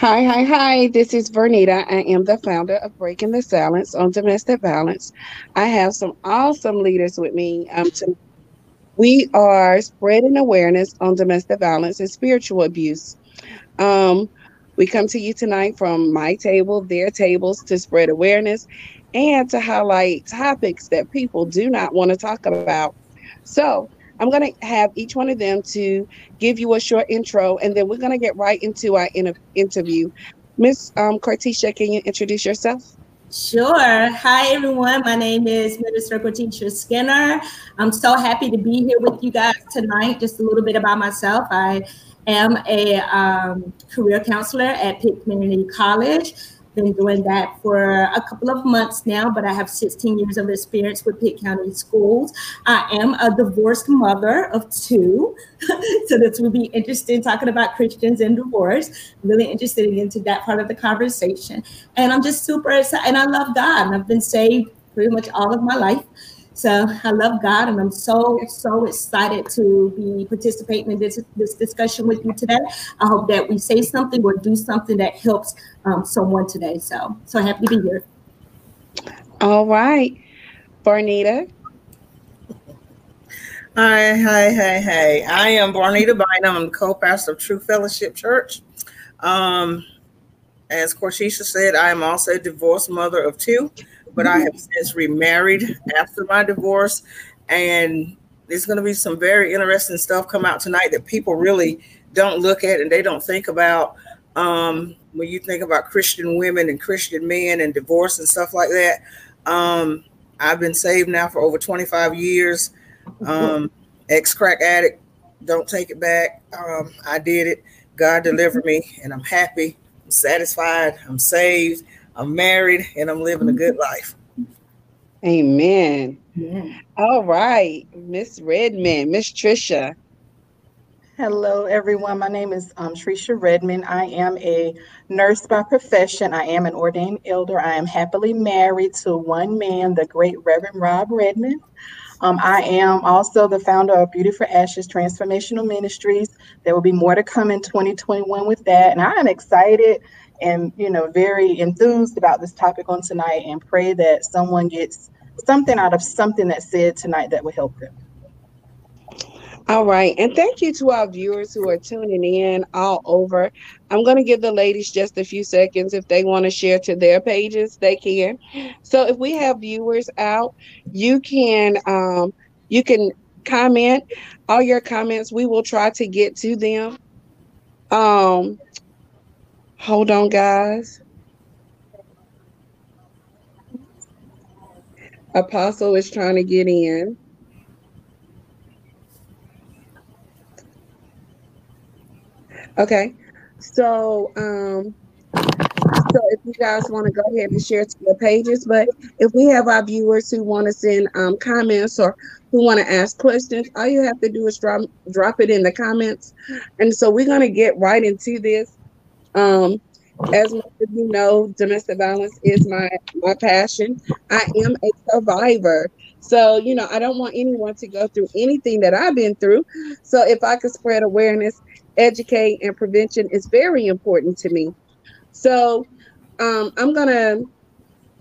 Hi, hi, hi. This is Vernita. I am the founder of Breaking the Silence on Domestic Violence. I have some awesome leaders with me. Um, to, we are spreading awareness on domestic violence and spiritual abuse. Um, we come to you tonight from my table, their tables, to spread awareness and to highlight topics that people do not want to talk about. So, I'm going to have each one of them to give you a short intro, and then we're going to get right into our in- interview. Miss um, can you introduce yourself? Sure. Hi, everyone. My name is Minister Cortisha Skinner. I'm so happy to be here with you guys tonight. Just a little bit about myself. I am a um, career counselor at Pitt Community College been doing that for a couple of months now, but I have 16 years of experience with Pitt County Schools. I am a divorced mother of two, so this will be interesting talking about Christians and divorce. Really interested into that part of the conversation, and I'm just super excited. And I love God, and I've been saved pretty much all of my life. So I love God, and I'm so so excited to be participating in this this discussion with you today. I hope that we say something or do something that helps um, someone today. So so happy to be here. All right, Barnita. Hi, hi, hi, hi. I am Barnita Bynum. I'm the co-pastor of True Fellowship Church. Um, as Cortisha said, I am also a divorced mother of two but I have since remarried after my divorce. And there's going to be some very interesting stuff come out tonight that people really don't look at and they don't think about. Um, when you think about Christian women and Christian men and divorce and stuff like that. Um, I've been saved now for over 25 years. Um, Ex crack addict, don't take it back. Um, I did it. God delivered me, and I'm happy. I'm satisfied. I'm saved. I'm married and I'm living a good life. Amen. Yeah. All right, Miss Redmond, Miss Trechia. Hello, everyone. My name is um, Trechia Redmond. I am a nurse by profession. I am an ordained elder. I am happily married to one man, the great Reverend Rob Redmond. Um, I am also the founder of Beauty for Ashes Transformational Ministries. There will be more to come in 2021 with that. And I am excited and you know very enthused about this topic on tonight and pray that someone gets something out of something that's said tonight that will help them. All right. And thank you to our viewers who are tuning in all over. I'm going to give the ladies just a few seconds if they want to share to their pages they can. So if we have viewers out you can um you can comment. All your comments we will try to get to them. Um Hold on, guys. Apostle is trying to get in. Okay. So, um, so if you guys want to go ahead and share to your pages, but if we have our viewers who want to send um, comments or who want to ask questions, all you have to do is drop drop it in the comments. And so we're going to get right into this. Um, as most of you know, domestic violence is my my passion. I am a survivor. So, you know, I don't want anyone to go through anything that I've been through. So if I could spread awareness, educate, and prevention is very important to me. So um, I'm gonna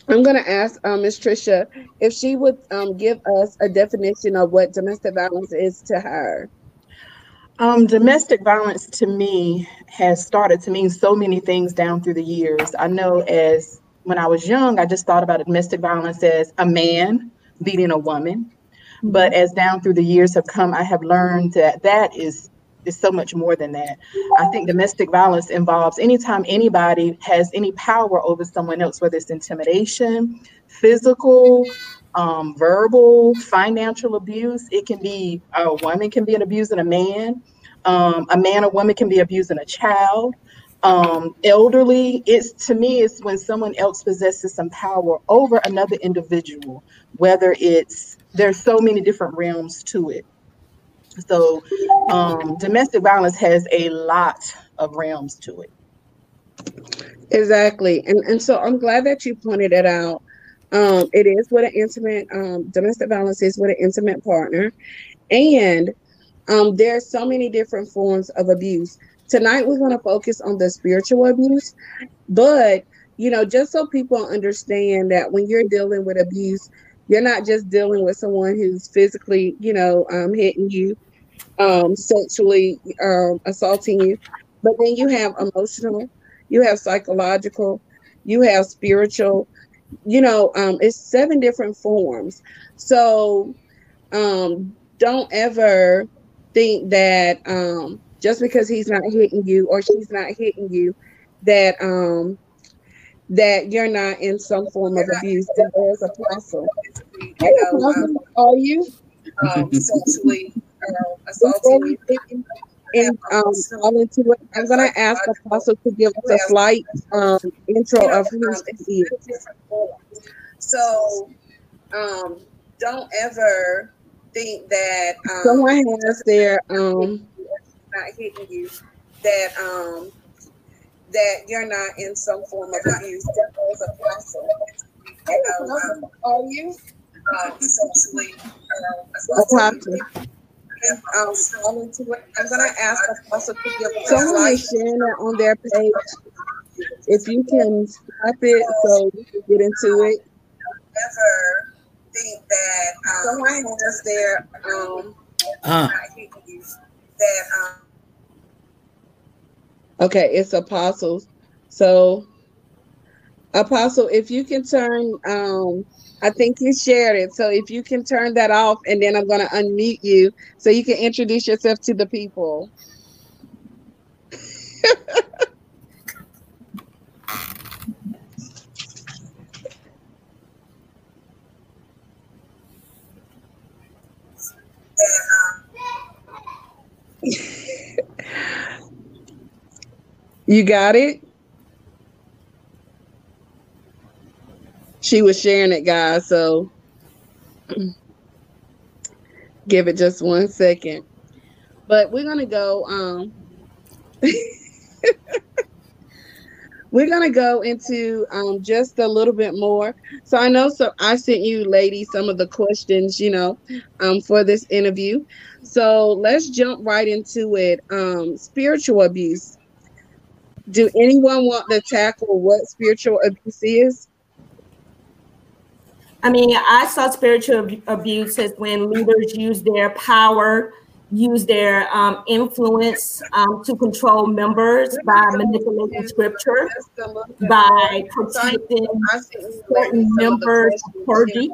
I'm gonna ask um, Ms. Trechia if she would um, give us a definition of what domestic violence is to her. Um, domestic violence to me has started to mean so many things down through the years. I know as when I was young, I just thought about domestic violence as a man beating a woman. But as down through the years have come, I have learned that that is is so much more than that. I think domestic violence involves anytime anybody has any power over someone else, whether it's intimidation, physical, um, verbal, financial abuse. It can be a woman can be an abusing a man. Um, a man or woman can be abusing a child. Um, elderly, it's to me, it's when someone else possesses some power over another individual, whether it's there's so many different realms to it. So um, domestic violence has a lot of realms to it. Exactly. And and so I'm glad that you pointed it out um, it is with an intimate um, domestic violence is with an intimate partner, and um, there's so many different forms of abuse. Tonight, we're going to focus on the spiritual abuse, but you know, just so people understand that when you're dealing with abuse, you're not just dealing with someone who's physically, you know, um, hitting you, um, sexually um, assaulting you, but then you have emotional, you have psychological, you have spiritual. You know, um, it's seven different forms. So um, don't ever think that um, just because he's not hitting you or she's not hitting you, that um, that you're not in some form of abuse. There's a apostle. Hey, apostle, are you um, sexually uh, assaulting you? And um, all into it, I'm gonna ask Apostle to give us a slight um, intro of who she is. So, um, don't ever think that um, someone has their um not hitting you that um that you're not in some form of abuse. A apostle. You know, um, are you um, sexually uh, apostle? Um, I'm gonna ask Apostle to give someone is sharing that on their page. If you can stop it so we can get into it. Never think that um, someone has their um uh. that um Okay, it's apostles. So apostle, if you can turn um I think you shared it. So if you can turn that off and then I'm gonna unmute you so you can introduce yourself to the people. you got it? She was sharing it, guys. So give it just one second. But we're gonna go um we're gonna go into um, just a little bit more. So I know so I sent you ladies some of the questions, you know, um, for this interview. So let's jump right into it. Um, spiritual abuse. Do anyone want to tackle what spiritual abuse is? I mean, I saw spiritual abuse as when leaders use their power use their um, influence um, to control members by manipulating scripture, by protecting certain members of clergy.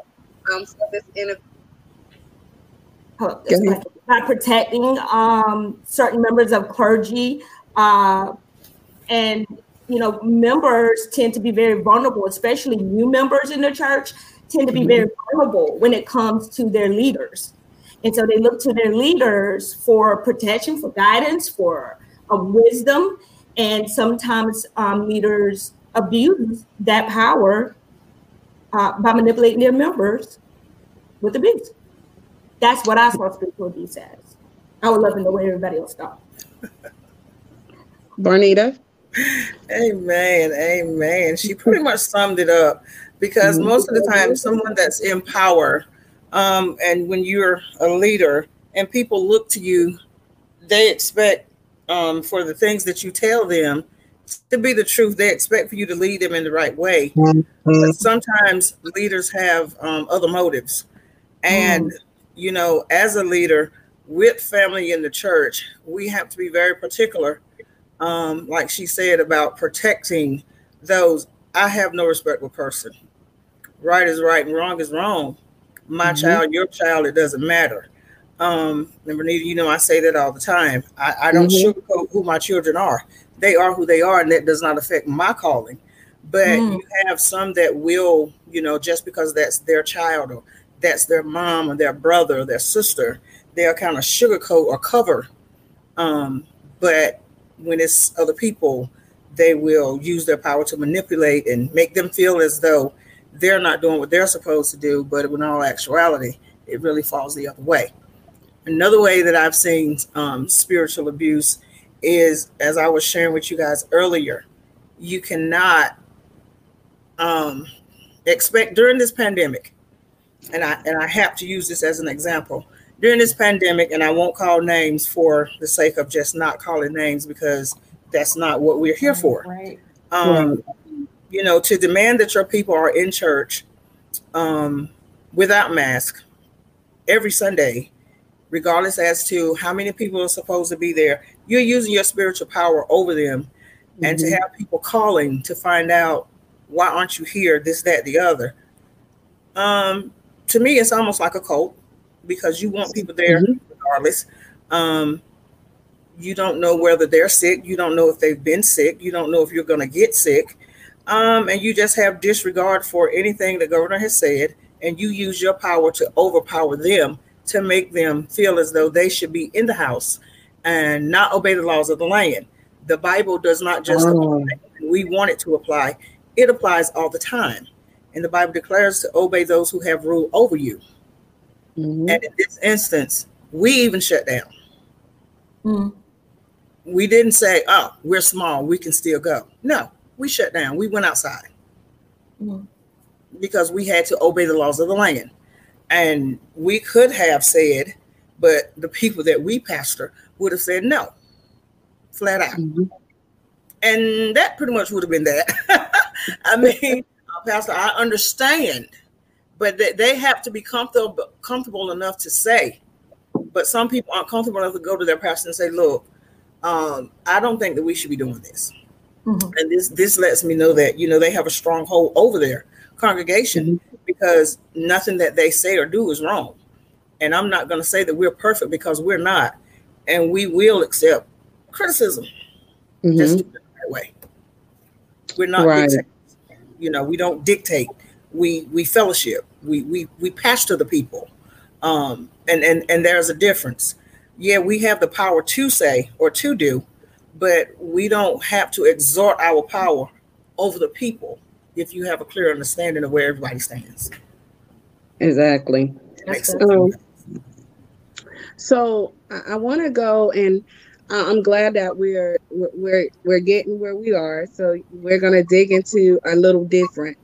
by protecting um, certain members of clergy, uh, and you know, members tend to be very vulnerable, especially new members in the church tend to be very vulnerable when it comes to their leaders. And so they look to their leaders for protection, for guidance, for uh, wisdom. And sometimes um, leaders abuse that power uh, by manipulating their members with abuse. That's what I saw spiritual abuse as. I would love to know where everybody else thought. Barnita. Amen. Amen. She pretty much summed it up because mm-hmm. most of the time, someone that's in power um, and when you're a leader and people look to you, they expect um, for the things that you tell them to be the truth. They expect for you to lead them in the right way. Mm-hmm. But sometimes leaders have um, other motives. And, mm-hmm. you know, as a leader with family in the church, we have to be very particular, um, like she said, about protecting those. I have no respect for person. Right is right and wrong is wrong my mm-hmm. child, your child, it doesn't matter. Um, and Renita, you know, I say that all the time. I, I don't mm-hmm. sugarcoat who my children are. They are who they are, and that does not affect my calling. But mm. you have some that will, you know, just because that's their child or that's their mom or their brother or their sister, they'll kind of sugarcoat or cover. Um, but when it's other people, they will use their power to manipulate and make them feel as though they're not doing what they're supposed to do, but in all actuality, it really falls the other way. Another way that I've seen um, spiritual abuse is, as I was sharing with you guys earlier, you cannot um, expect during this pandemic, and I and I have to use this as an example. during this pandemic, and I won't call names for the sake of just not calling names because that's not what we're here for. Right. Um, you know, to demand that your people are in church um, without mask every Sunday, regardless as to how many people are supposed to be there, you're using your spiritual power over them. Mm-hmm. And to have people calling to find out why aren't you here, this, that, the other. Um, to me, it's almost like a cult because you want people there mm-hmm. regardless. Um, you don't know whether they're sick. You don't know if they've been sick. You don't know if you're going to get sick. Um, and you just have disregard for anything the governor has said. And you use your power to overpower them to make them feel as though they should be in the house and not obey the laws of the land. The Bible does not just oh. apply. We want it to apply. It applies all the time. And the Bible declares to obey those who have rule over you. Mm-hmm. And in this instance, we even shut down. Mm. We didn't say, oh, we're small, we can still go. No, we shut down. We went outside mm. because we had to obey the laws of the land. And we could have said, but the people that we pastor would have said no, flat out. Mm-hmm. And that pretty much would have been that. I mean, Pastor, I understand but they, they have to be comfortable comfortable enough to say. But some people aren't comfortable enough to go to their pastor and say, "Look, um, I don't think that we should be doing this." Mm-hmm. And this this lets me know that you know they have a strong hold over their congregation mm-hmm. because nothing that they say or do is wrong. And I'm not going to say that we're perfect because we're not, and we will accept criticism. Mm-hmm. Just the right way. We're not right. You know, we don't dictate we we fellowship, we we we pastor the people, um, and and and there's a difference. Yeah, we have the power to say or to do, but we don't have to exert our power over the people if you have a clear understanding of where everybody stands. Exactly. Um, so I, I want to go and uh, I'm glad that we're we're we're getting where we are. So we're gonna dig into a little different.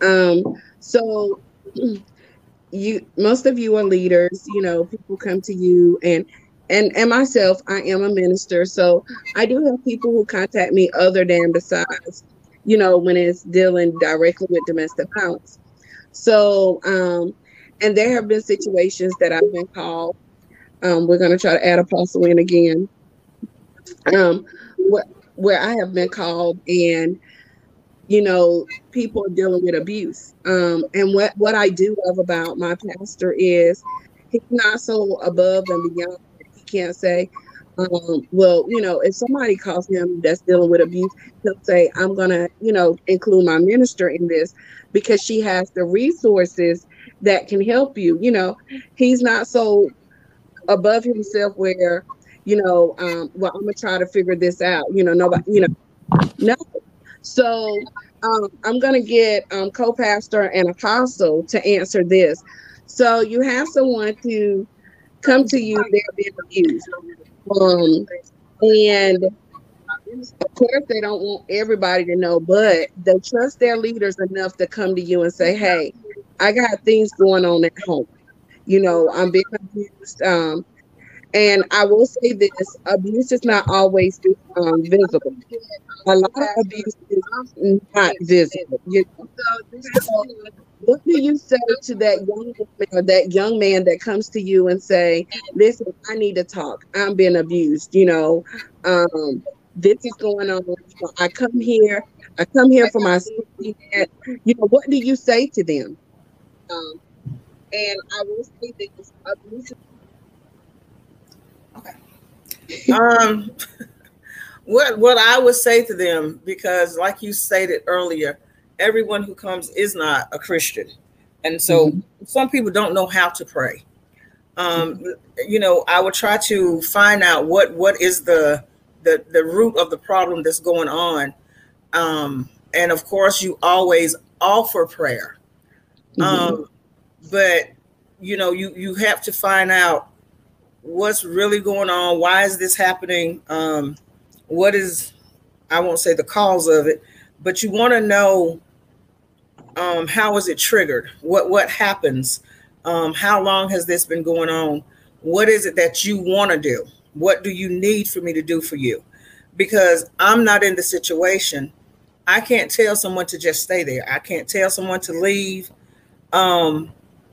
Um, so you most of you are leaders, you know, people come to you and and and myself, I am a minister. So I do have people who contact me other than besides, you know, when it's dealing directly with domestic violence. So um and there have been situations that I've been called. Um, we're gonna try to add apostle in again. Um, what where I have been called and you know, people are dealing with abuse. Um, and what, what I do love about my pastor is he's not so above and beyond. Can't say, um, well, you know, if somebody calls him that's dealing with abuse, he'll say, I'm going to, you know, include my minister in this because she has the resources that can help you. You know, he's not so above himself where, you know, um, well, I'm going to try to figure this out. You know, nobody, you know, no, so um, I'm going to get um, co-pastor and apostle to answer this. So you have someone to come to you, they're being abused. Um, and of course, they don't want everybody to know, but they trust their leaders enough to come to you and say, "Hey, I got things going on at home. You know, I'm being abused. Um, and I will say this abuse is not always um, visible. A lot of abuse is not visible. You know? what do you say to that young man, that young man that comes to you and say, "Listen, I need to talk. I'm being abused. You know, um, this is going on. I come here. I come here for my safety. You know, what do you say to them?" Um, and I will say this: abuse um, what what I would say to them, because like you stated earlier, everyone who comes is not a Christian, and so mm-hmm. some people don't know how to pray. Um, you know, I would try to find out what what is the the the root of the problem that's going on, um, and of course, you always offer prayer, mm-hmm. um, but you know, you you have to find out what's really going on why is this happening um, what is i won't say the cause of it but you want to know um, how is it triggered what what happens um, how long has this been going on What is it that you want to do? What do you need for me to do for you? Because I'm not in the situation. I can't tell someone to just stay there. I can't tell someone to leave. Um,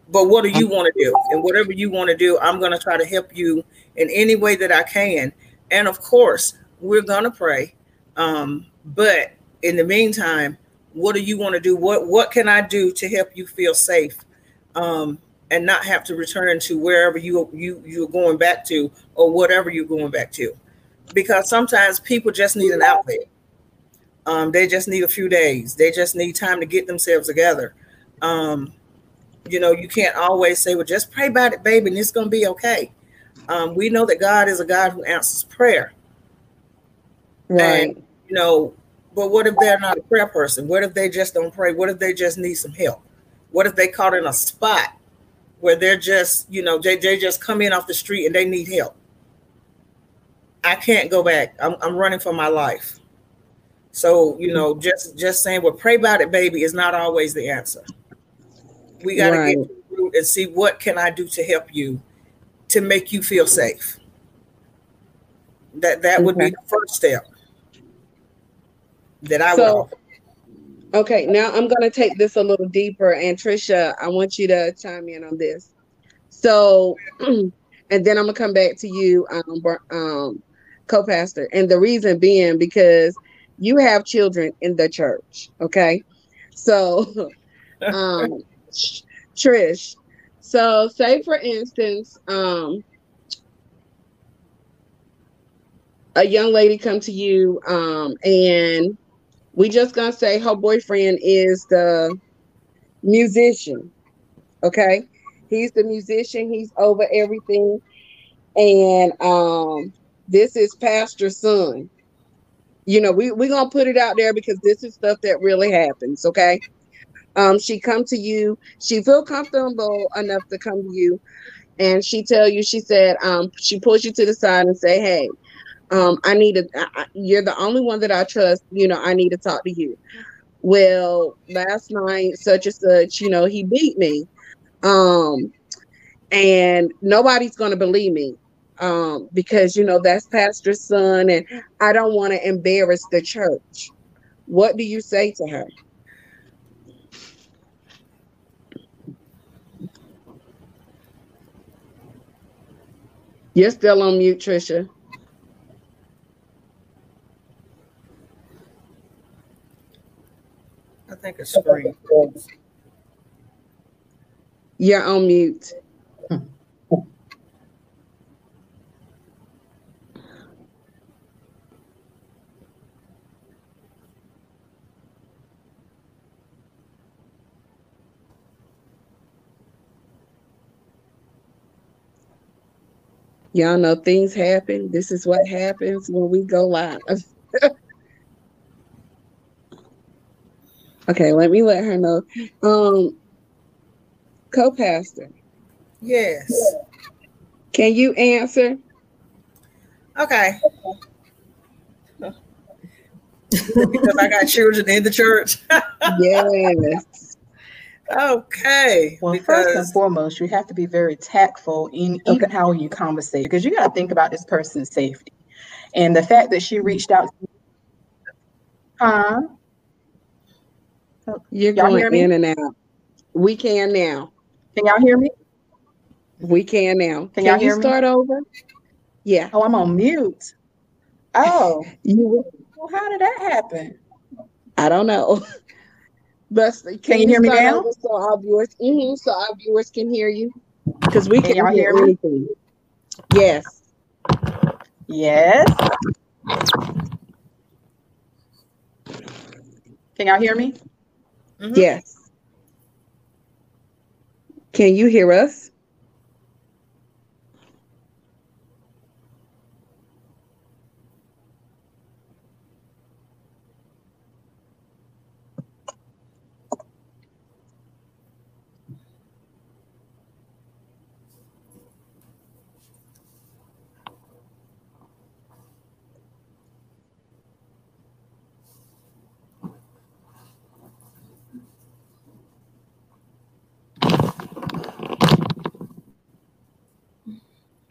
but what do you want to do? And whatever you want to do, I'm going to try to help you in any way that I can. And of course, we're going to pray. Um, but in the meantime, what do you want to do? What what can I do to help you feel safe? Um, and not have to return to wherever you you you're going back to or whatever you're going back to because sometimes people just need an outlet um, they just need a few days they just need time to get themselves together um, you know you can't always say well just pray about it baby and it's going to be okay um, we know that god is a god who answers prayer right and, you know but what if they're not a prayer person what if they just don't pray what if they just need some help what if they caught in a spot where they're just, you know, they, they just come in off the street and they need help. I can't go back. I'm, I'm running for my life. So, you know, just just saying, well, pray about it, baby, is not always the answer. We got to right. get root and see what can I do to help you to make you feel safe. That that okay. would be the first step that I so, would Okay, now I'm going to take this a little deeper. And Trechia, I want you to chime in on this. So, and then I'm going to come back to you, um, um, co pastor. And the reason being because you have children in the church. Okay. So, um, Trish, so say for instance, um, a young lady come to you um, and we just gonna say her boyfriend is the musician. Okay. He's the musician, he's over everything. And um this is pastor's son. You know, we, we're gonna put it out there because this is stuff that really happens, okay? Um, she come to you, she feel comfortable enough to come to you, and she tell you, she said, um, she pulls you to the side and say, Hey, um, I need to, you're the only one that I trust, you know, I need to talk to you. Well, last night, such and such, you know, he beat me. Um, and nobody's to believe me um, because, you know, that's pastor's son, and I don't want to embarrass the church. What do you say to her? You're still on mute, Trechia. I think a screen. You're on mute. Y'all know things happen. This is what happens when we go live. Okay, let me let her know. Um, co-pastor. Yes. Can you answer? Okay. because I got children in the church. yes. Okay. Well, because... first and foremost, you have to be very tactful in okay. even how you conversate because you got to think about this person's safety. And the fact that she reached out to huh? Oh, you're y'all going in and out. We can now. Can y'all hear me? We can now. Can, can y'all hear start me? over? Yeah. Oh, I'm on mute. Oh, you. Well, how did that happen? I don't know. But can, can you, hear me now? So our viewers, mm-hmm, so our viewers can hear you because we can, can hear anything. Yes. Yes. Can y'all hear me? Mm-hmm. Yes. Can you hear us?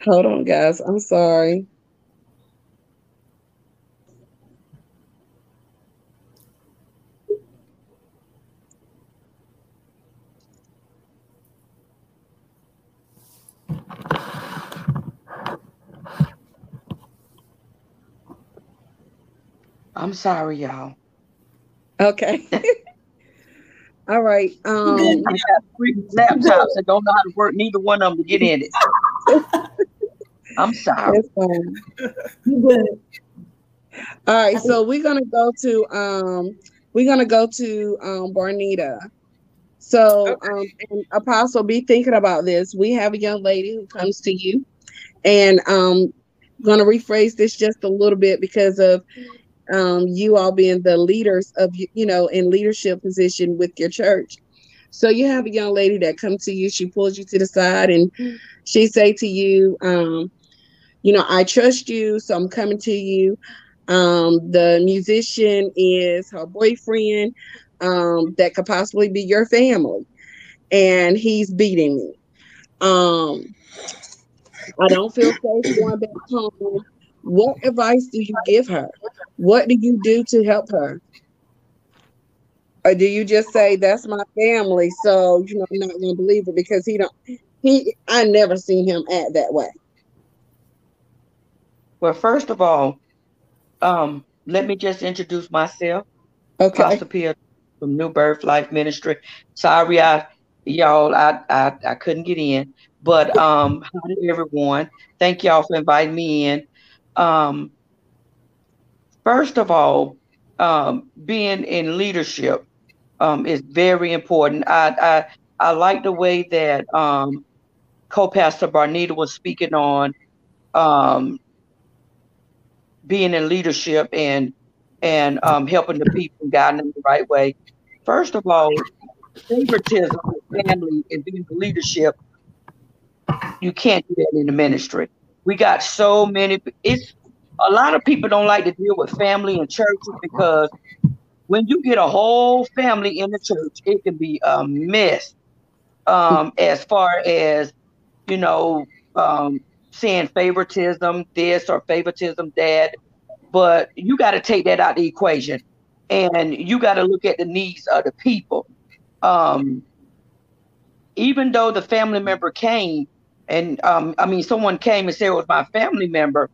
Hold on, guys. I'm sorry. I'm sorry, y'all. Okay. All right. Um, I got three laptops and don't know how to work neither one of them to get in it. I'm sorry. that's fine. All right, so we're gonna go to um we're gonna go to um Barnita. So um and Apostle, be thinking about this. We have a young lady who comes to you, and um gonna rephrase this just a little bit because of um you all being the leaders of you you know in leadership position with your church. So you have a young lady that comes to you, she pulls you to the side and she say to you, um, you know, I trust you, so I'm coming to you. Um, the musician is her boyfriend um, that could possibly be your family, and he's beating me. Um, I don't feel safe going back home. What advice do you give her? What do you do to help her? Or do you just say that's my family, so you know I'm not gonna believe it because he don't he I never seen him act that way. Well, first of all, um, let me just introduce myself. Okay. Pastor Pia from New Birth Life Ministry. Sorry, I y'all, I I, I couldn't get in, but um, hi to everyone. Thank y'all for inviting me in. Um, first of all, um, being in leadership um, is very important. I I I like the way that um, co-pastor Barnita was speaking on um, being in leadership and and um, helping the people guiding them the right way. First of all, favoritism with family and being the leadership, you can't do that in the ministry. We got so many. It's a lot of people don't like to deal with family and churches because when you get a whole family in the church, it can be a mess. Um, as far as you know, um, saying favoritism, this or favoritism, that. But you got to take that out of the equation, and you got to look at the needs of the people. Um, even though the family member came, and um, I mean, someone came and said it was my family member,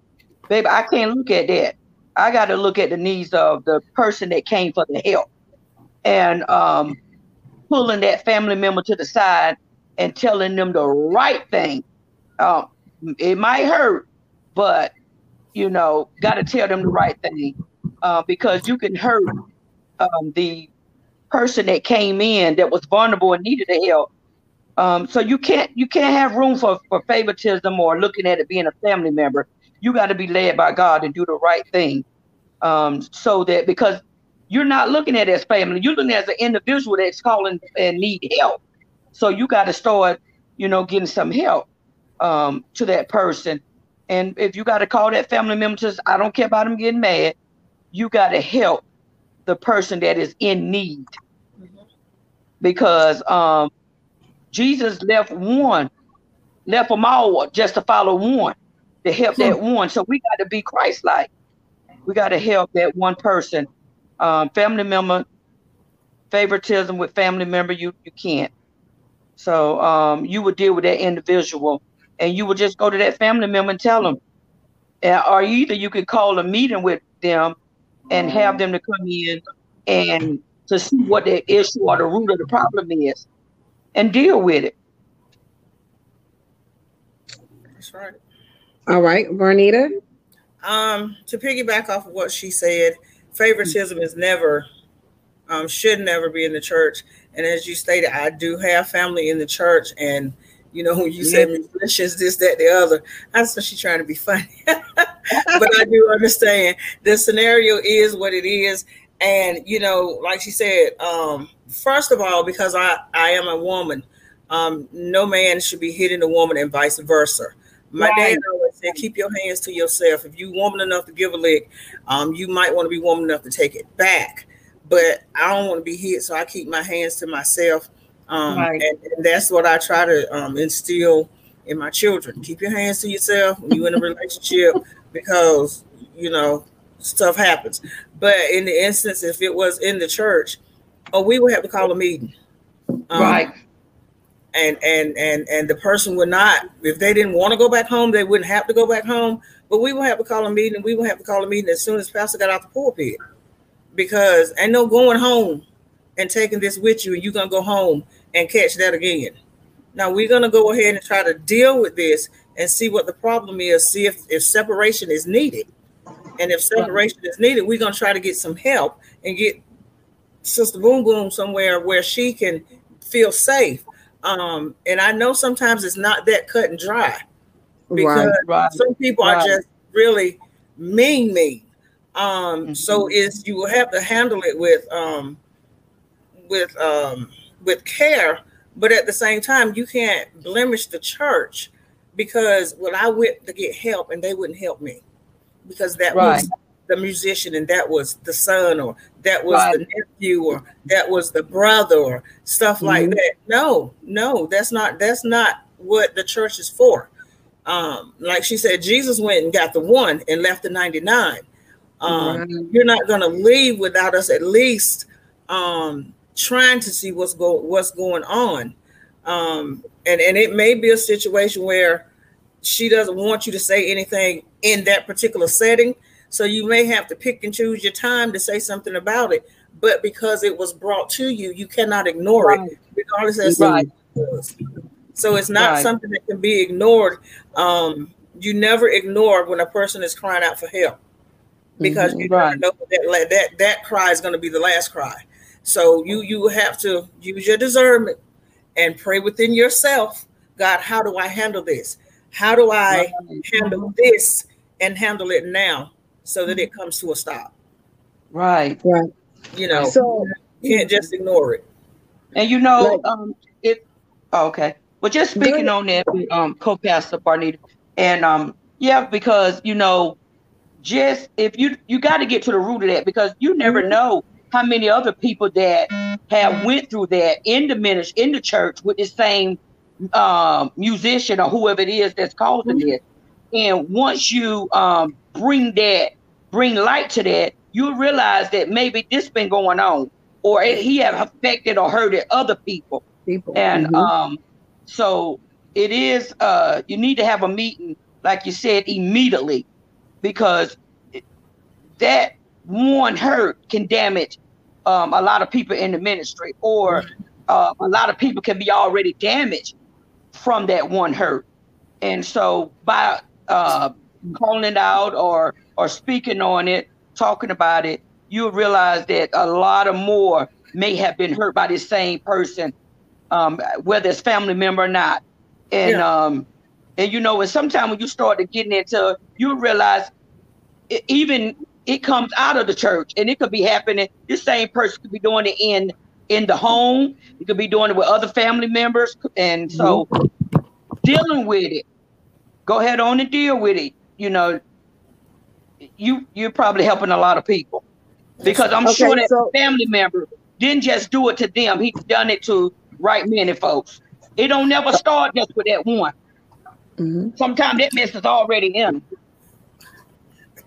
baby, I can't look at that. I got to look at the needs of the person that came for the help, and um, pulling that family member to the side and telling them the right thing. Um, it might hurt, but you know, got to tell them the right thing uh, because you can hurt um, the person that came in that was vulnerable and needed the help. Um, so you can't you can't have room for, for favoritism or looking at it being a family member. You got to be led by God and do the right thing. Um, so that because you're not looking at it as family, you're looking as an individual that's calling and need help. So you got to start, you know, getting some help um, to that person. And if you got to call that family member, just I don't care about them getting mad. You got to help the person that is in need, because um, Jesus left one, left them all just to follow one, to help that one. So we got to be Christ-like. We got to help that one person, um, family member. Favoritism with family member, you you can't. So um, you would deal with that individual, and you would just go to that family member and tell them, or either you could call a meeting with them and have them to come in and to see what the issue or the root of the problem is, and deal with it. That's right. All right, Barnita. Um, to piggyback off of what she said, favoritism is never, um, should never be in the church. And as you stated, I do have family in the church, and you know, when you say musicians, this, that, the other, I thought she's trying to be funny. but I do understand the scenario is what it is. And you know, like she said, um, first of all, because I, I am a woman, um, no man should be hitting a woman and vice versa. My Right. dad always said, keep your hands to yourself. If you woman enough to give a lick, um, you might want to be woman enough to take it back. But I don't want to be hit, so I keep my hands to myself. Um, Right. and, and that's what I try to um, instill in my children. Keep your hands to yourself when you're in a relationship because you know stuff happens. But in the instance, if it was in the church, oh, we would have to call a meeting. Um, right. And and and and the person would not, if they didn't want to go back home, they wouldn't have to go back home. But we would have to call a meeting. We would have to call a meeting as soon as Pastor got out the pulpit, because ain't no going home and taking this with you, and you're gonna go home and catch that again. Now we're gonna go ahead and try to deal with this and see what the problem is. See if if separation is needed, and if separation is needed, we're gonna try to get some help and get Sister Boom Boom somewhere where she can feel safe. Um, and I know sometimes it's not that cut and dry because right, right, some people right. are just really mean mean. Um, mm-hmm. so is you will have to handle it with um with um with care, but at the same time you can't blemish the church because well I went to get help and they wouldn't help me because that was the musician and that was the son or that was right. the nephew or that was the brother or stuff mm-hmm. like that no no that's not that's not what the church is for um like she said jesus went and got the one and left the 99 um right. you're not going to leave without us at least um trying to see what's go what's going on um and and it may be a situation where she doesn't want you to say anything in that particular setting so you may have to pick and choose your time to say something about it. But because it was brought to you, you cannot ignore right. it, regardless of right. So it's not right. something that can be ignored. Um, you never ignore when a person is crying out for help because mm-hmm. you right. know that that that cry is going to be the last cry. So you you have to use your discernment and pray within yourself. God, how do I handle this? How do I handle this and handle it now? so that it comes to a stop. Right. Right. You know, so you can't just ignore it. And you know, um, it. Oh, okay. Well, just speaking on that, um, co-pastor Barnita, and um, yeah, because you know, just if you you got to get to the root of that because you never mm-hmm. know how many other people that have went through that in the ministry in the church with the same um, musician or whoever it is that's causing mm-hmm. it. And once you um, bring that bring light to that, you'll realize that maybe this been going on, or he have affected or hurted other people. People. And mm-hmm. um, so it is. Uh, you need to have a meeting, like you said, immediately, because that one hurt can damage um, a lot of people in the ministry, or uh, a lot of people can be already damaged from that one hurt. And so by uh, calling it out or or speaking on it, talking about it, you'll realize that a lot of more may have been hurt by the same person, um, whether it's family member or not. And yeah. um, and you know, and sometimes when you start to getting into, you realize even it comes out of the church, and it could be happening. This same person could be doing it in in the home. You could be doing it with other family members, and so mm-hmm. dealing with it. Go ahead on and deal with it. You know, you you're probably helping a lot of people because I'm okay, sure that so, family member didn't just do it to them; He done it to right many folks. It don't never start just with that one. Mm-hmm. Sometimes that mess is already in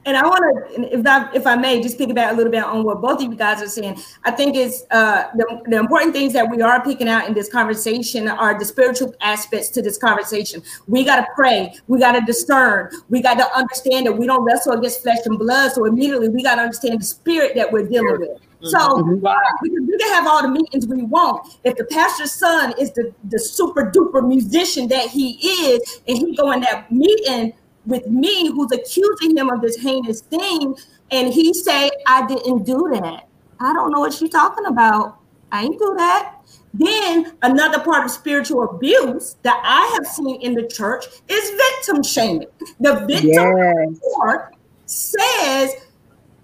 and I want to, if I, if I may, just piggyback a little bit on what both of you guys are saying. I think it's uh, the, the important things that we are picking out in this conversation are the spiritual aspects to this conversation. We got to pray. We got to discern. We got to understand that we don't wrestle against flesh and blood. So immediately we got to understand the spirit that we're dealing with. So mm-hmm. we, can, we can have all the meetings we want. If the pastor's son is the, the super duper musician that he is, and he go in that meeting with me who's accusing him of this heinous thing and he say i didn't do that. I don't know what she's talking about. I ain't do that. Then another part of spiritual abuse that i have seen in the church is victim shaming. The victim yes. says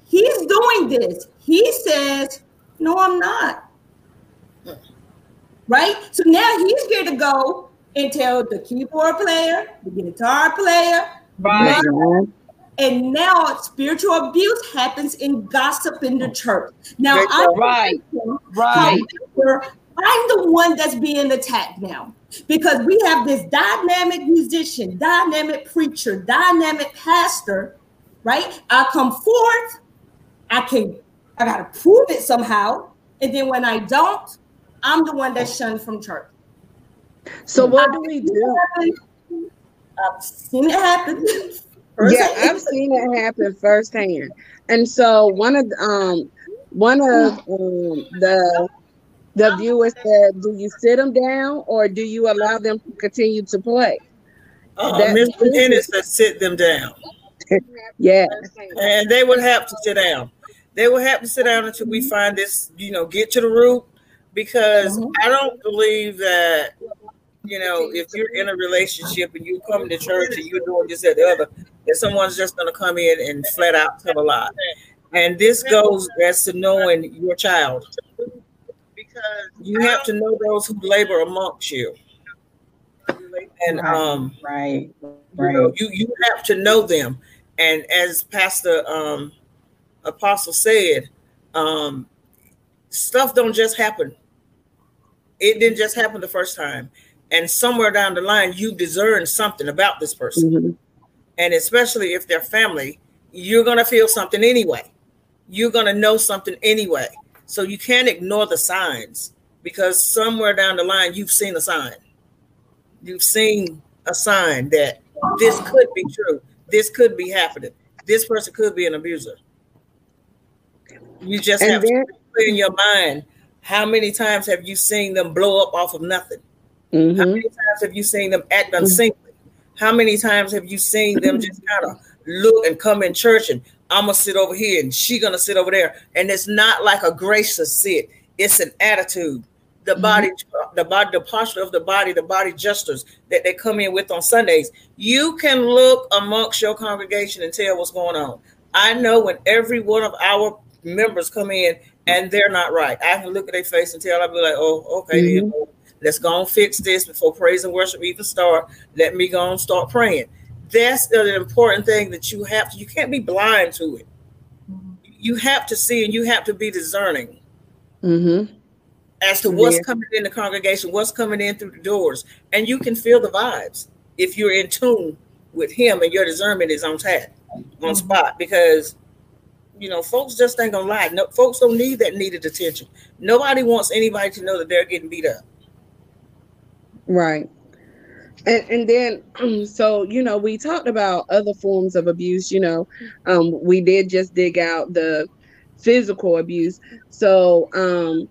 he's doing this. He says no i'm not. Right? So now he's here to go and tell the keyboard player the guitar player Right. And now spiritual abuse happens in gossip in the church. Now, I right, right. I'm the one that's being attacked now because we have this dynamic musician, dynamic preacher, dynamic pastor, right? I come forth, I can, I gotta prove it somehow, and then when I don't, I'm the one that's shunned from church. So what do we do? I've seen it happen. yeah, I've seen it happen firsthand. And so one of um one of um, the the viewers said, "Do you sit them down or do you allow them to continue to play?" Uh, Mr. Dennis said, "Sit them down." yeah, and they would have to sit down. They would have to sit down until we find this, you know, get to the root. Because mm-hmm. I don't believe that you know, if you're in a relationship and you come to church and you're doing this, that, the other, that someone's just going to come in and flat out tell a lie. And this goes as to knowing your child. Because you have to know those who labor amongst you. And um right, right. You, know, you, you have to know them. And as Pastor um Apostle said, um stuff don't just happen. It didn't just happen the first time and somewhere down the line you discern something about this person. Mm-hmm. and especially if they're family you're going to feel something anyway. You're going to know something anyway. So you can't ignore the signs because somewhere down the line you've seen a sign. You've seen a sign that this could be true. This could be happening. This person could be an abuser. You just and have to put in your mind how many times have you seen them blow up off of nothing Mm-hmm. How many times have you seen them act mm-hmm. How many times have you seen them just kind of look and come in church and I'm gonna sit over here and she gonna sit over there? And it's not like a gracious sit, it's an attitude. The mm-hmm. body, the body, the posture of the body, the body gestures that they come in with on Sundays. You can look amongst your congregation and tell what's going on. I know when every one of our members come in and they're not right, I can look at their face and tell. I'll be like, "Oh, okay, mm-hmm. Let's go and fix this before praise and worship even start. Let me go and start praying. That's an important thing that you have to, you can't be blind to it. You have to see and you have to be discerning mm-hmm. as to what's yeah. coming in the congregation, what's coming in through the doors. And you can feel the vibes if you're in tune with him and your discernment is on tap, on mm-hmm. spot, because you know, folks just ain't gonna lie. No, folks don't need that needed attention. Nobody wants anybody to know that they're getting beat up. Right. And, and then, so, you know, we talked about other forms of abuse. You know, um, we did just dig out the physical abuse. So, um,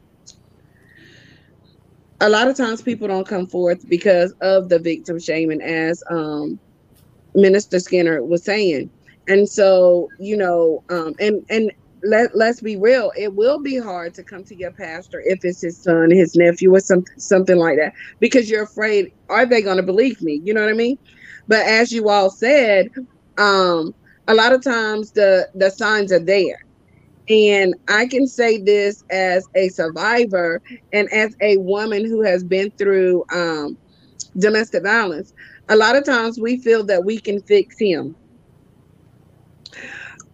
a lot of times people don't come forth because of the victim shaming, as um, Minister Skinner was saying. And so, you know, um, and and let let's be real it will be hard to come to your pastor if it's his son his nephew or something something like that because you're afraid are they going to believe me? You know what i mean? But as you all said um a lot of times the the signs are there. And i can say this as a survivor and as a woman who has been through um domestic violence a lot of times we feel that we can fix him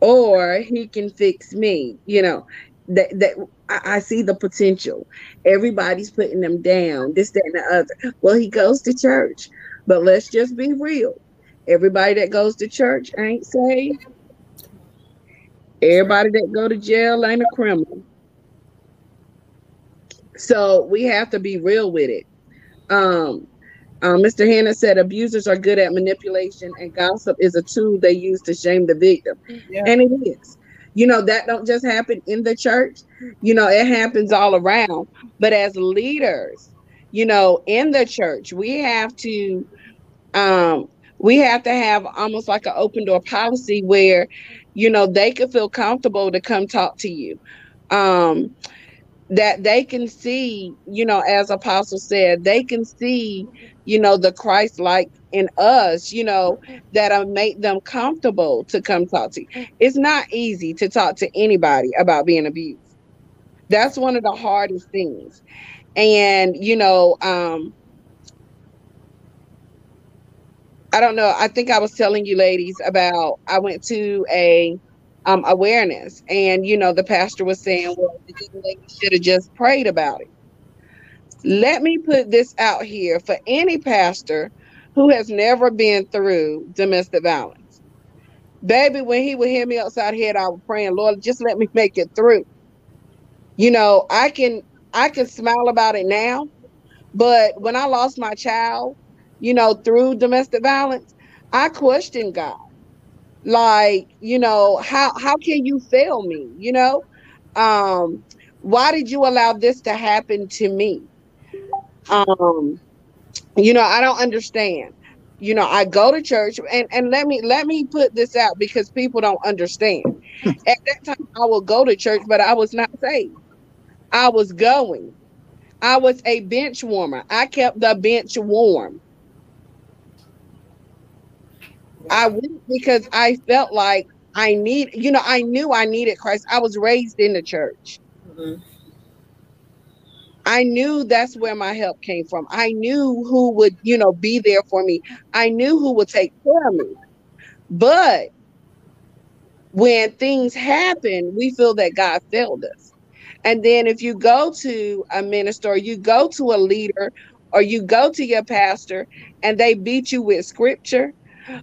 or he can fix me you know that that I, I, see the potential. Everybody's putting them down this that and the other. Well he goes to church but let's just be real. Everybody that goes to church ain't saved. Everybody that go to jail ain't a criminal. So we have to be real with it. Um um, Mr. Hanna said abusers are good at manipulation and gossip is a tool they use to shame the victim. Yeah. And it is. You know, that don't just happen in the church. You know, it happens all around. But as leaders, you know, in the church, we have to um we have to have almost like an open door policy where, you know, they could feel comfortable to come talk to you. Um that they can see, you know, as Apostle said, they can see, you know, the Christ like in us, you know, that'll make them comfortable to come talk to you. It's not easy to talk to anybody about being abused. That's one of the hardest things. And, you know, um, I don't know. I think I was telling you ladies about I went to a um, awareness. And, you know, the pastor was saying, well, the lady should have just prayed about it. let me put this out here for any pastor who has never been through domestic violence. Baby, when he would hear me outside here, I was praying, Lord, just let me make it through. You know, I can I can smile about it now, but when I lost my child, you know, through domestic violence, I questioned God. Like, you know, how how can you fail me? You know, um, why did you allow this to happen to me? Um, you know, I don't understand. You know, I go to church and, and let me let me put this out because people don't understand. At that time I will go to church, but I was not saved. I was going. I was a bench warmer. I kept the bench warm. I went because I felt like I need, you know, I knew I needed Christ. I was raised in the church. Mm-hmm. I knew that's where my help came from. I knew who would, you know, be there for me. I knew who would take care of me. But when things happen, we feel that God failed us. And then if you go to a minister, you go to a leader, or you go to your pastor and they beat you with scripture,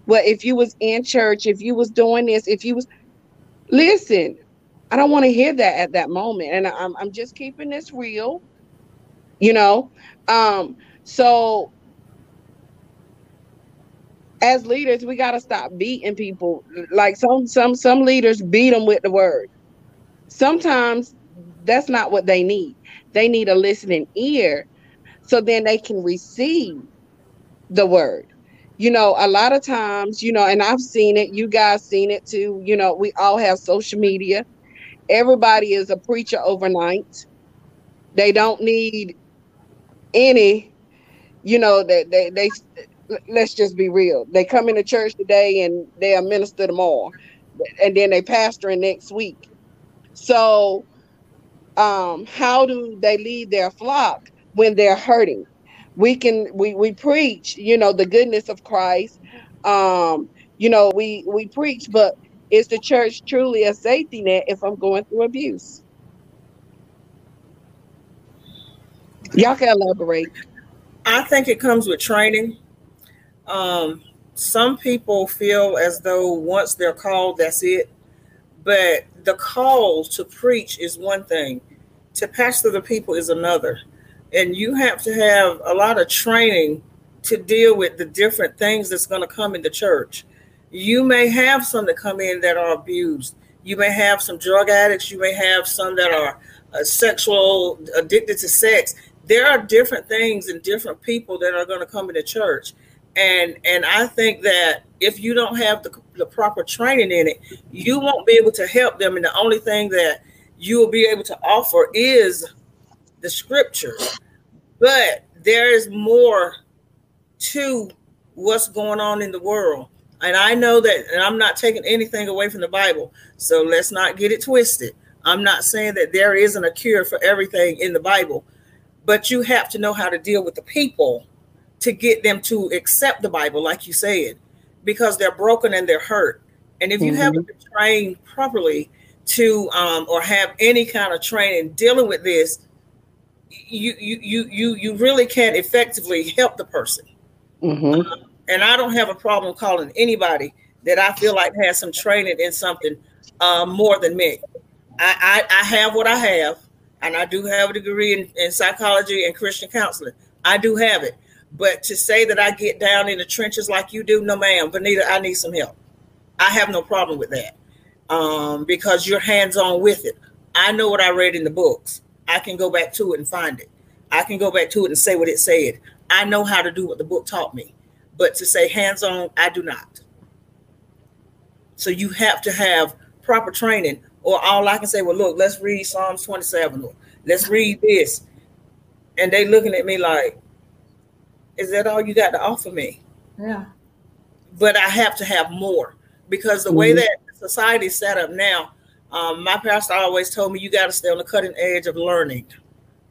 well, if you was in church, if you was doing this, if you was listen, I don't want to hear that at that moment. And I'm I'm just keeping this real you know? Um so as leaders we got to stop beating people like some some some leaders beat them with the word. Sometimes that's not what they need. They need a listening ear so then they can receive the word you know a lot of times you know and i've seen it you guys seen it too you know we all have social media everybody is a preacher overnight they don't need any, you know, that they, they, let's just be real. They come into church today and they are minister tomorrow, and then they pastoring next week. So, um, how do they lead their flock when they're hurting? We can we we preach, you know, the goodness of Christ. Um, you know, we we preach, but is the church truly a safety net if I'm going through abuse? Y'all can elaborate. I think it comes with training. Um, some people feel as though once they're called, that's it. But the call to preach is one thing, to pastor the people is another. And you have to have a lot of training to deal with the different things that's going to come in the church. You may have some that come in that are abused. You may have some drug addicts. You may have some that are uh, sexual addicted to sex there are different things and different people that are going to come into church and and i think that if you don't have the, the proper training in it you won't be able to help them and the only thing that you will be able to offer is the scriptures but there is more to what's going on in the world and i know that and i'm not taking anything away from the bible so let's not get it twisted i'm not saying that there isn't a cure for everything in the bible but you have to know how to deal with the people to get them to accept the Bible, like you said, because they're broken and they're hurt. And if you mm-hmm. haven't been trained properly to um, or have any kind of training dealing with this, you you you you you really can't effectively help the person. Mm-hmm. Uh, and I don't have a problem calling anybody that I feel like has some training in something uh, more than me. I, I, I have what I have and I do have a degree in, in psychology and Christian counseling. I do have it. But to say that I get down in the trenches like you do, no, ma'am. Benita, I need some help. I have no problem with that um, because you're hands on with it. I know what I read in the books. I can go back to it and find it. I can go back to it and say what it said. I know how to do what the book taught me. But to say hands on, I do not. So you have to have proper training or all I can say, well, look, let's read Psalms 27 or let's read this. And they looking at me like, is that all you got to offer me? Yeah. But I have to have more because the mm-hmm. way that society is set up now, um, my pastor always told me you got to stay on the cutting edge of learning.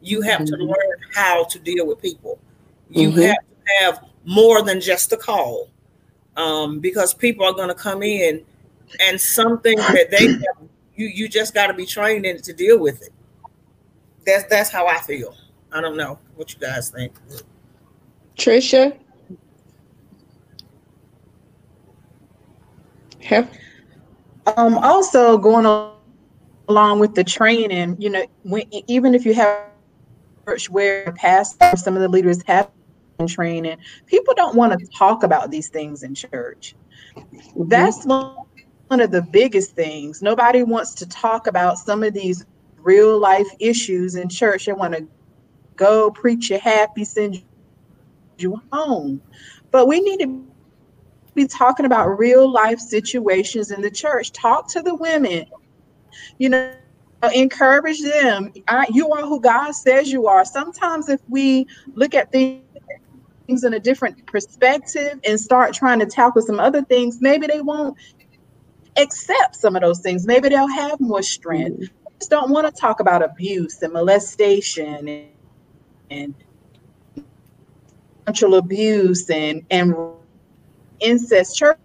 You have mm-hmm. to learn how to deal with people. You mm-hmm. have to have more than just a call um, because people are going to come in and something that they have you you just got to be trained in to deal with it. That's that's how I feel. I don't know what you guys think. Trechia? Have Um, also going along with the training, you know, when, even if you have church where past some of the leaders have been training, people don't want to talk about these things in church. Mm-hmm. That's one, one of the biggest things. Nobody wants to talk about some of these real life issues in church. They want to go preach you happy, send you home. But we need to be talking about real life situations in the church. Talk to the women. You know, encourage them. I, you are who God says you are. Sometimes, if we look at things in a different perspective and start trying to tackle some other things, maybe they won't accept some of those things. Maybe they'll have more strength. Mm-hmm. Just don't want to talk about abuse and molestation and, and sexual abuse and and incest. Church,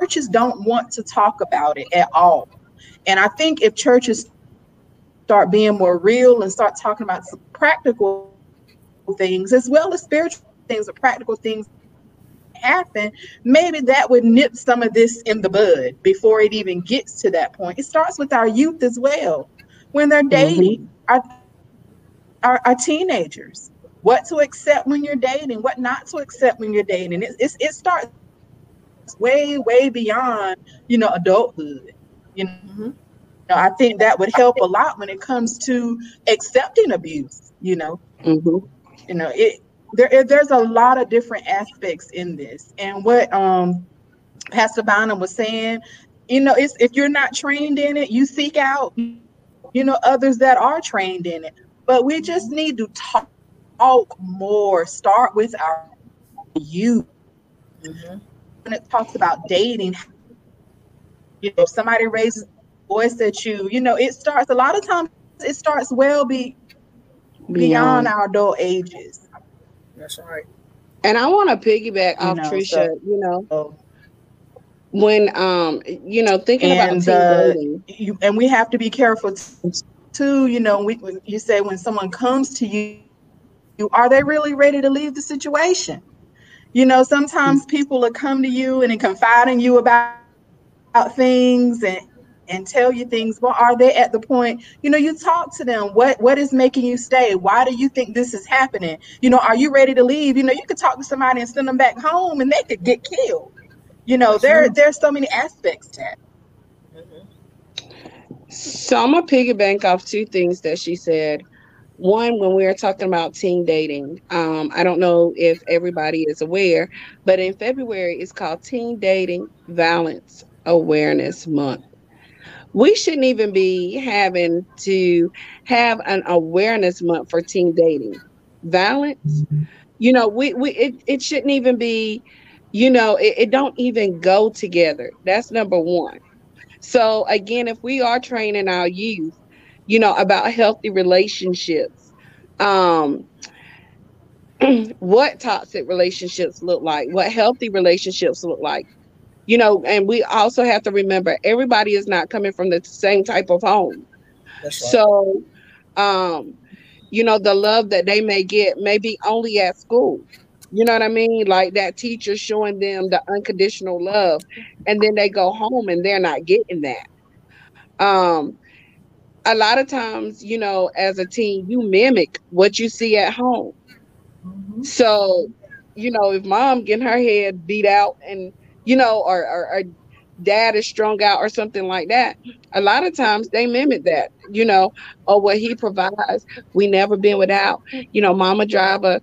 churches don't want to talk about it at all. And I think if churches start being more real and start talking about some practical things as well as spiritual things or practical things happen, maybe that would nip some of this in the bud before it even gets to that point. It starts with our youth as well. When they're mm-hmm. dating, our, our, our teenagers, what to accept when you're dating, what not to accept when you're dating. It, it, it starts way, way beyond, you know, adulthood. You know, Mhm. know, I think that would help a lot when it comes to accepting abuse. You know, Mhm. you know it. There, there's a lot of different aspects in this, and what um, Pastor Bynum was saying, you know, it's if you're not trained in it, you seek out, you know, others that are trained in it. But we just need to talk, talk more. Start with our youth Mhm. When it talks about dating, you know, if somebody raises voice at you, you know, it starts a lot of times it starts well be beyond our adult ages. That's right. And I want to piggyback You off know, Trechia, so- you know, So, when um, you know, thinking about And, teen uh, dating. you, and we have to be careful t- too. You know, we you say when someone comes to you, you are they really ready to leave the situation? You know, sometimes people will come to you and confide in you about, about things and and tell you things. Well, are they at the point? You know, you talk to them. What what is making you stay? Why do you think this is happening? You know, are you ready to leave? You know, you could talk to somebody and send them back home, and they could get killed. You know, there there's so many aspects to that. Mhm. So I'm gonna piggyback off two things that she said. One, when we are talking about teen dating, um, I don't know if everybody is aware, but in February it's called Teen Dating Violence Awareness Month. We shouldn't even be having to have an awareness month for teen dating. Violence, you know, we, we it, it shouldn't even be, you know, it, it don't even go together. That's number one. So again, if we are training our youth, you know, about healthy relationships, um, what toxic relationships look like, what healthy relationships look like, you know, and we also have to remember everybody is not coming from the same type of home. Right. So, um, you know, the love that they may get may be only at school. You know what I mean? Like that teacher showing them the unconditional love, and then they go home and they're not getting that. Um, a lot of times, you know, as a teen, you mimic what you see at home. Mhm. So, you know, if mom getting her head beat out and, you know, or, or, or dad is strung out or something like that, a lot of times they mimic that, you know, or what he provides. We never been without, you know, mama drive a,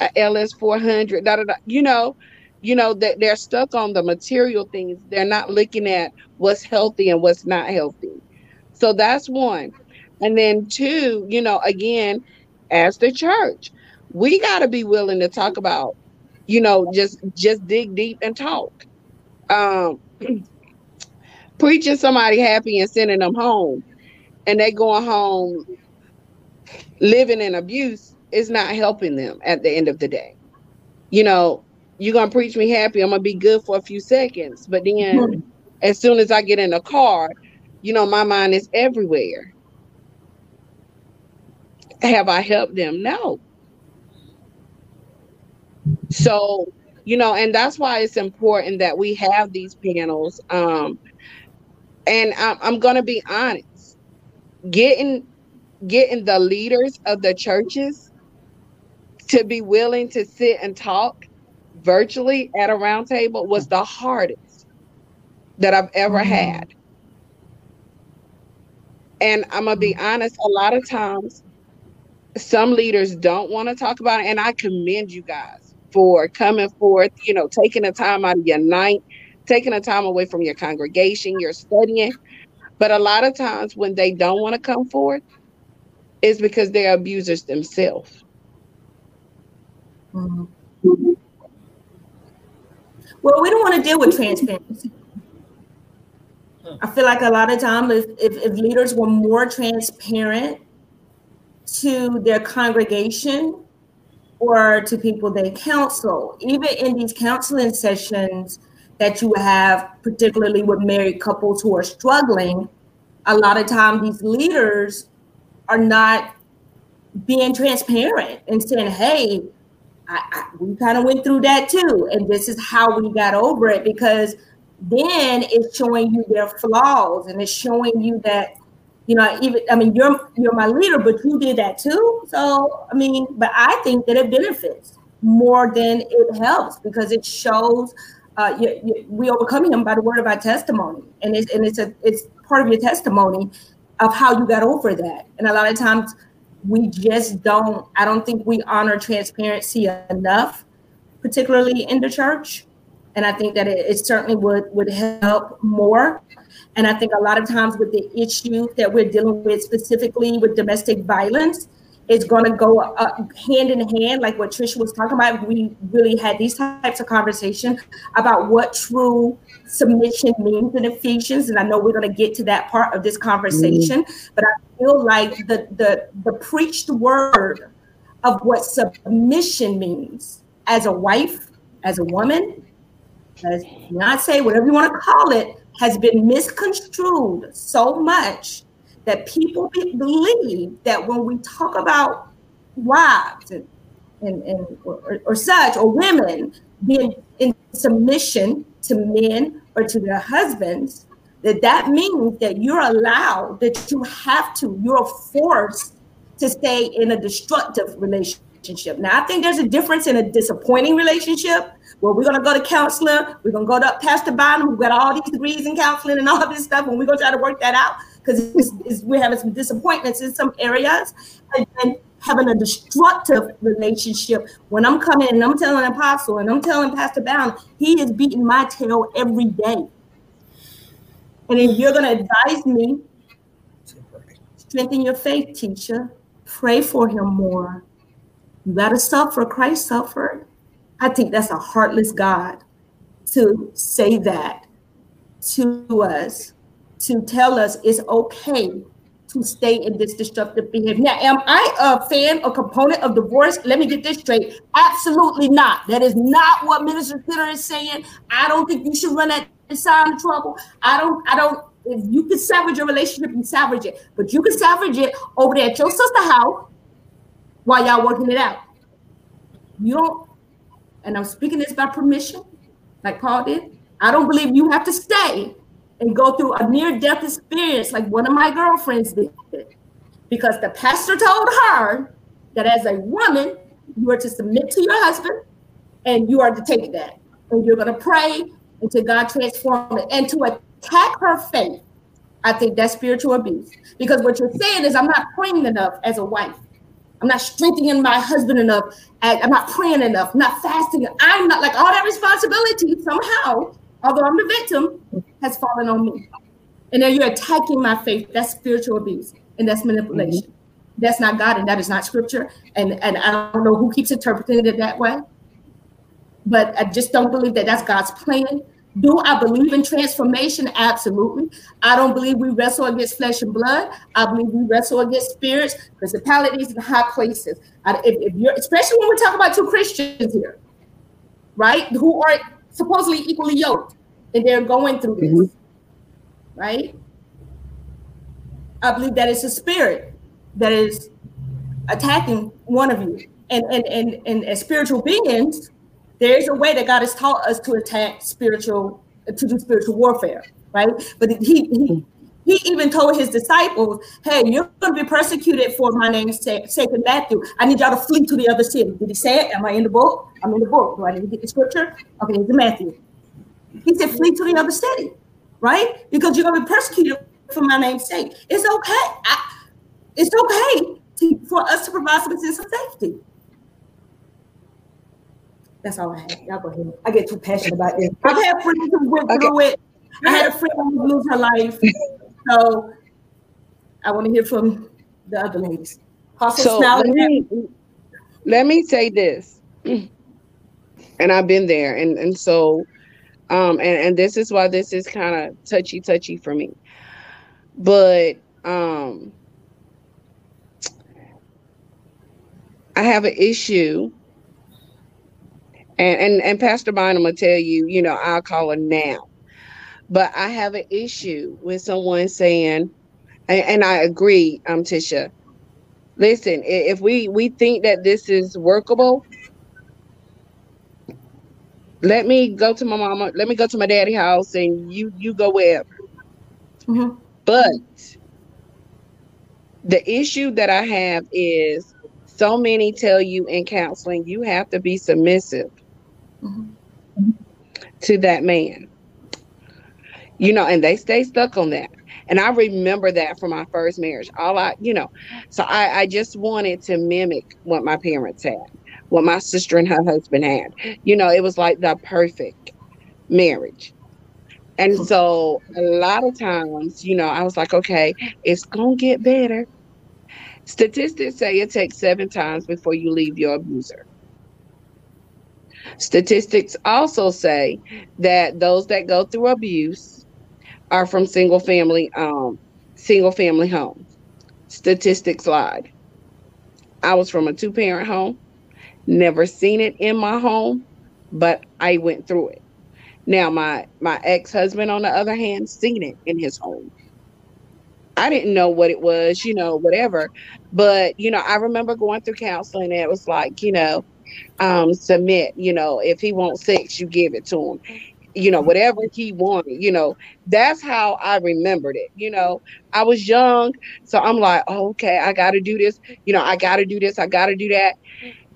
a LS 400, da, da, da, you know, you know, that they're stuck on the material things. They're not looking at what's healthy and what's not healthy. So that's one. And then two, you know, again, as the church, we got to be willing to talk about, you know, just just dig deep and talk. Um preaching somebody happy and sending them home and they going home living in abuse is not helping them at the end of the day. You know, you're gonna preach me happy, I'm gonna be good for a few seconds, but then as soon as I get in the car, you know, my mind is everywhere. have I helped them? No. So, you know, and that's why it's important that we have these panels. Um, and I'm, I'm going to be honest, getting getting the leaders of the churches to be willing to sit and talk virtually at a round table was the hardest that I've ever mm-hmm. had. And I'm gonna be honest, a lot of times some leaders don't want to talk about it. And I commend you guys for coming forth, you know, taking the time out of your night, taking the time away from your congregation, you're studying. But a lot of times when they don't want to come forward, it's because they're abusers themselves. Mm-hmm. Well, we don't want to deal with transparency. I feel like a lot of times, if, if, if leaders were more transparent to their congregation or to people they counsel, even in these counseling sessions that you have, particularly with married couples who are struggling, a lot of times these leaders are not being transparent and saying, hey, I, I, we kind of went through that too. And this is how we got over it because then it's showing you their flaws and it's showing you that, you know, even I mean, you're you're my leader, but you did that too. So I mean, but I think that it benefits more than it helps because it shows uh, you, you, we overcome him by the word of our testimony, and it's and it's a it's part of your testimony of how you got over that. And a lot of times we just don't, I don't think we honor transparency enough, particularly in the church. And I think that it, it certainly would, would help more. And I think a lot of times with the issue that we're dealing with specifically with domestic violence, it's going to go uh, hand in hand, like what Trechia was talking about. We really had these types of conversation about what true submission means in Ephesians, and I know we're going to get to that part of this conversation. Mm-hmm. But I feel like the the the preached word of what submission means as a wife, as a woman, not say whatever you want to call it, has been misconstrued so much that people believe that when we talk about wives and, and, and or, or such or women being in submission to men or to their husbands, that that means that you're allowed, that you have to, you're forced to stay in a destructive relationship. Now, I think there's a difference in a disappointing relationship where we're to go to counselor, we're to go to Pastor Bynum, who got all these degrees in counseling and all this stuff, and we're to try to work that out because we're having some disappointments in some areas. And having a destructive relationship when I'm coming and I'm telling an Apostle and I'm telling Pastor Bynum, he is beating my tail every day. And if you're going to advise me, strengthen your faith, teacher. Pray for him more. You got to suffer. Christ suffered. I think that's a heartless God to say that to us, to tell us it's okay to stay in this destructive behavior. Now, am I a fan or component of divorce? Let me get this straight. Absolutely not. That is not what Minister Skinner is saying. I don't think you should run that sign of trouble. I don't, I don't, if you can salvage your relationship, you salvage it. But you can salvage it over there at your sister house while y'all working it out. You don't, and I'm speaking this by permission, like Paul did. I don't believe you have to stay and go through a near death experience like one of my girlfriends did. Because the pastor told her that as a woman, you are to submit to your husband and you are to take that. And you're going to pray until God transform it. And to attack her faith, I think that's spiritual abuse. Because what you're saying is, I'm not praying enough as a wife. I'm not strengthening my husband enough. I'm not praying enough. I'm not fasting. I'm not like all that responsibility somehow although I'm the victim, has fallen on me. And then you're attacking my faith. That's spiritual abuse and that's manipulation. Mm-hmm. That's not God and that is not scripture. And, and I don't know who keeps interpreting it that way. But I just don't believe that that's God's plan. Do I believe in transformation? Absolutely. I don't believe we wrestle against flesh and blood. I believe we wrestle against spirits, principalities, and high places. I, if, if you're, especially when we're talking about two Christians here, right, who are supposedly equally yoked, and they're going through this, mm-hmm. right? I believe that it's a spirit that is attacking one of you. And and and, and as spiritual beings, there's a way that God has taught us to attack spiritual, to do spiritual warfare, right? But he he he even told his disciples, "Hey, you're going to be persecuted for my name's sake." In Matthew, I need y'all to flee to the other city. Did he say it? Am I in the book? I'm in the book. Do I need to get the scripture? Okay, it's Matthew. He said, "Flee to the other city," right? Because you're going to be persecuted for my name's sake. It's okay. I, it's okay to, for us to provide some sense of safety. That's all I have. Y'all go ahead. I get too passionate about this. I've had friends who went okay. through it. I had a friend who lose her life. So I want to hear from the other ladies. so let me, let me say this. And I've been there. And and so um and, and this is why this is kind of touchy touchy for me. But um I have an issue and and, and Pastor Bynum will tell you, you know, I'll call her now. But I have an issue with someone saying, and, and I agree, um, Tisha. Listen, if we we think that this is workable, let me go to my mama. Let me go to my daddy house, and you you go wherever. Mm-hmm. But the issue that I have is so many tell you in counseling you have to be submissive mm-hmm. to that man you know, and they stay stuck on that. And I remember that from my first marriage. All I, you know, so I, I just wanted to mimic what my parents had, what my sister and her husband had. You know, it was like the perfect marriage. And so a lot of times, you know, I was like, okay, it's going to get better. Statistics say it takes seven times before you leave your abuser. Statistics also say that those that go through abuse are from single family um single family homes. Statistics lied. I was from a two parent home, never seen it in my home, but I went through it. Now my my ex-husband on the other hand seen it in his home. I didn't know what it was, you know, whatever. But, you know, I remember going through counseling and it was like, you know, um, submit, you know, if he wants sex, you give it to him you know, whatever he wanted, you know, that's how I remembered it. You know, I was young, so I'm like, oh, okay, I got to do this. You know, I got to do this, I got to do that.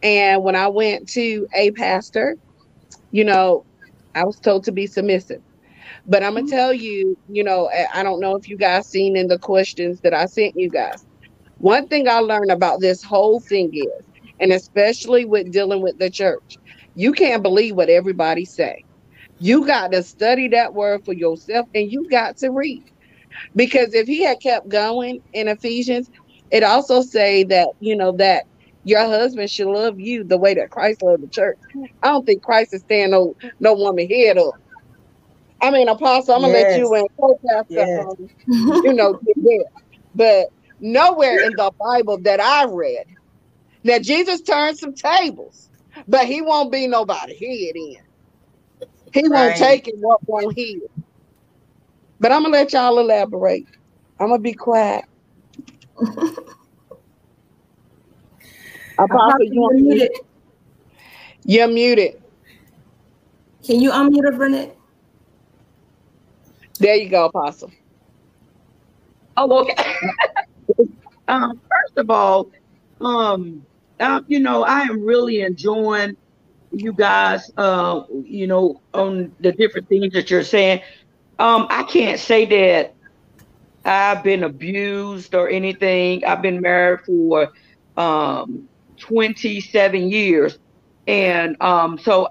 And when I went to a pastor, you know, I was told to be submissive. But I'm gonna mm-hmm. tell you, you know, I don't know if you guys seen in the questions that I sent you guys. One thing I learned about this whole thing is, and especially with dealing with the church, you can't believe what everybody say you got to study that word for yourself and you got to read. Because if he had kept going in Ephesians, it also say that, you know, that your husband should love you the way that Christ loved the church. I don't think Christ is standing no, no woman head up. I mean, Apostle, I'm gonna yes. let you and co-pastor, yes. um, you know, get there. But nowhere in the Bible that I read, now Jesus turned some tables, but he won't be nobody head in. He right. won't take it what won't heal. But I'm gonna let y'all elaborate. I'm gonna be quiet. Apostle, you muted. You're muted. Can you unmute her, Burnett? There you go, Apostle. Oh, okay. um, first of all, um, uh, you know, I am really enjoying you guys, uh, you know, on the different things that you're saying. Um, I can't say that I've been abused or anything. I've been married for um, 27 years, and um, so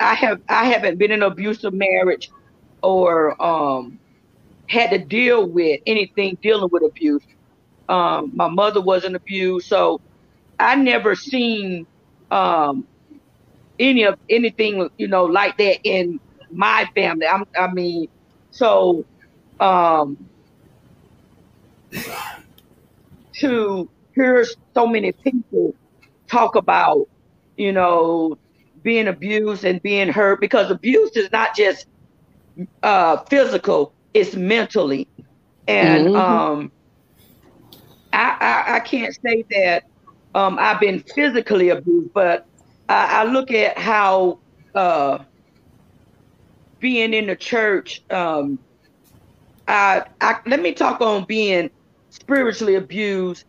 I have I haven't been in an abusive marriage or um, had to deal with anything dealing with abuse. Um, my mother wasn't abused, so I never seen um, any of anything you know like that in my family. I'm, I mean, so um, to hear so many people talk about you know being abused and being hurt because abuse is not just uh, physical; it's mentally, and mm-hmm. um, I, I I can't say that um, I've been physically abused, but I, I look at how uh, being in the church. Um, I, I let me talk on being spiritually abused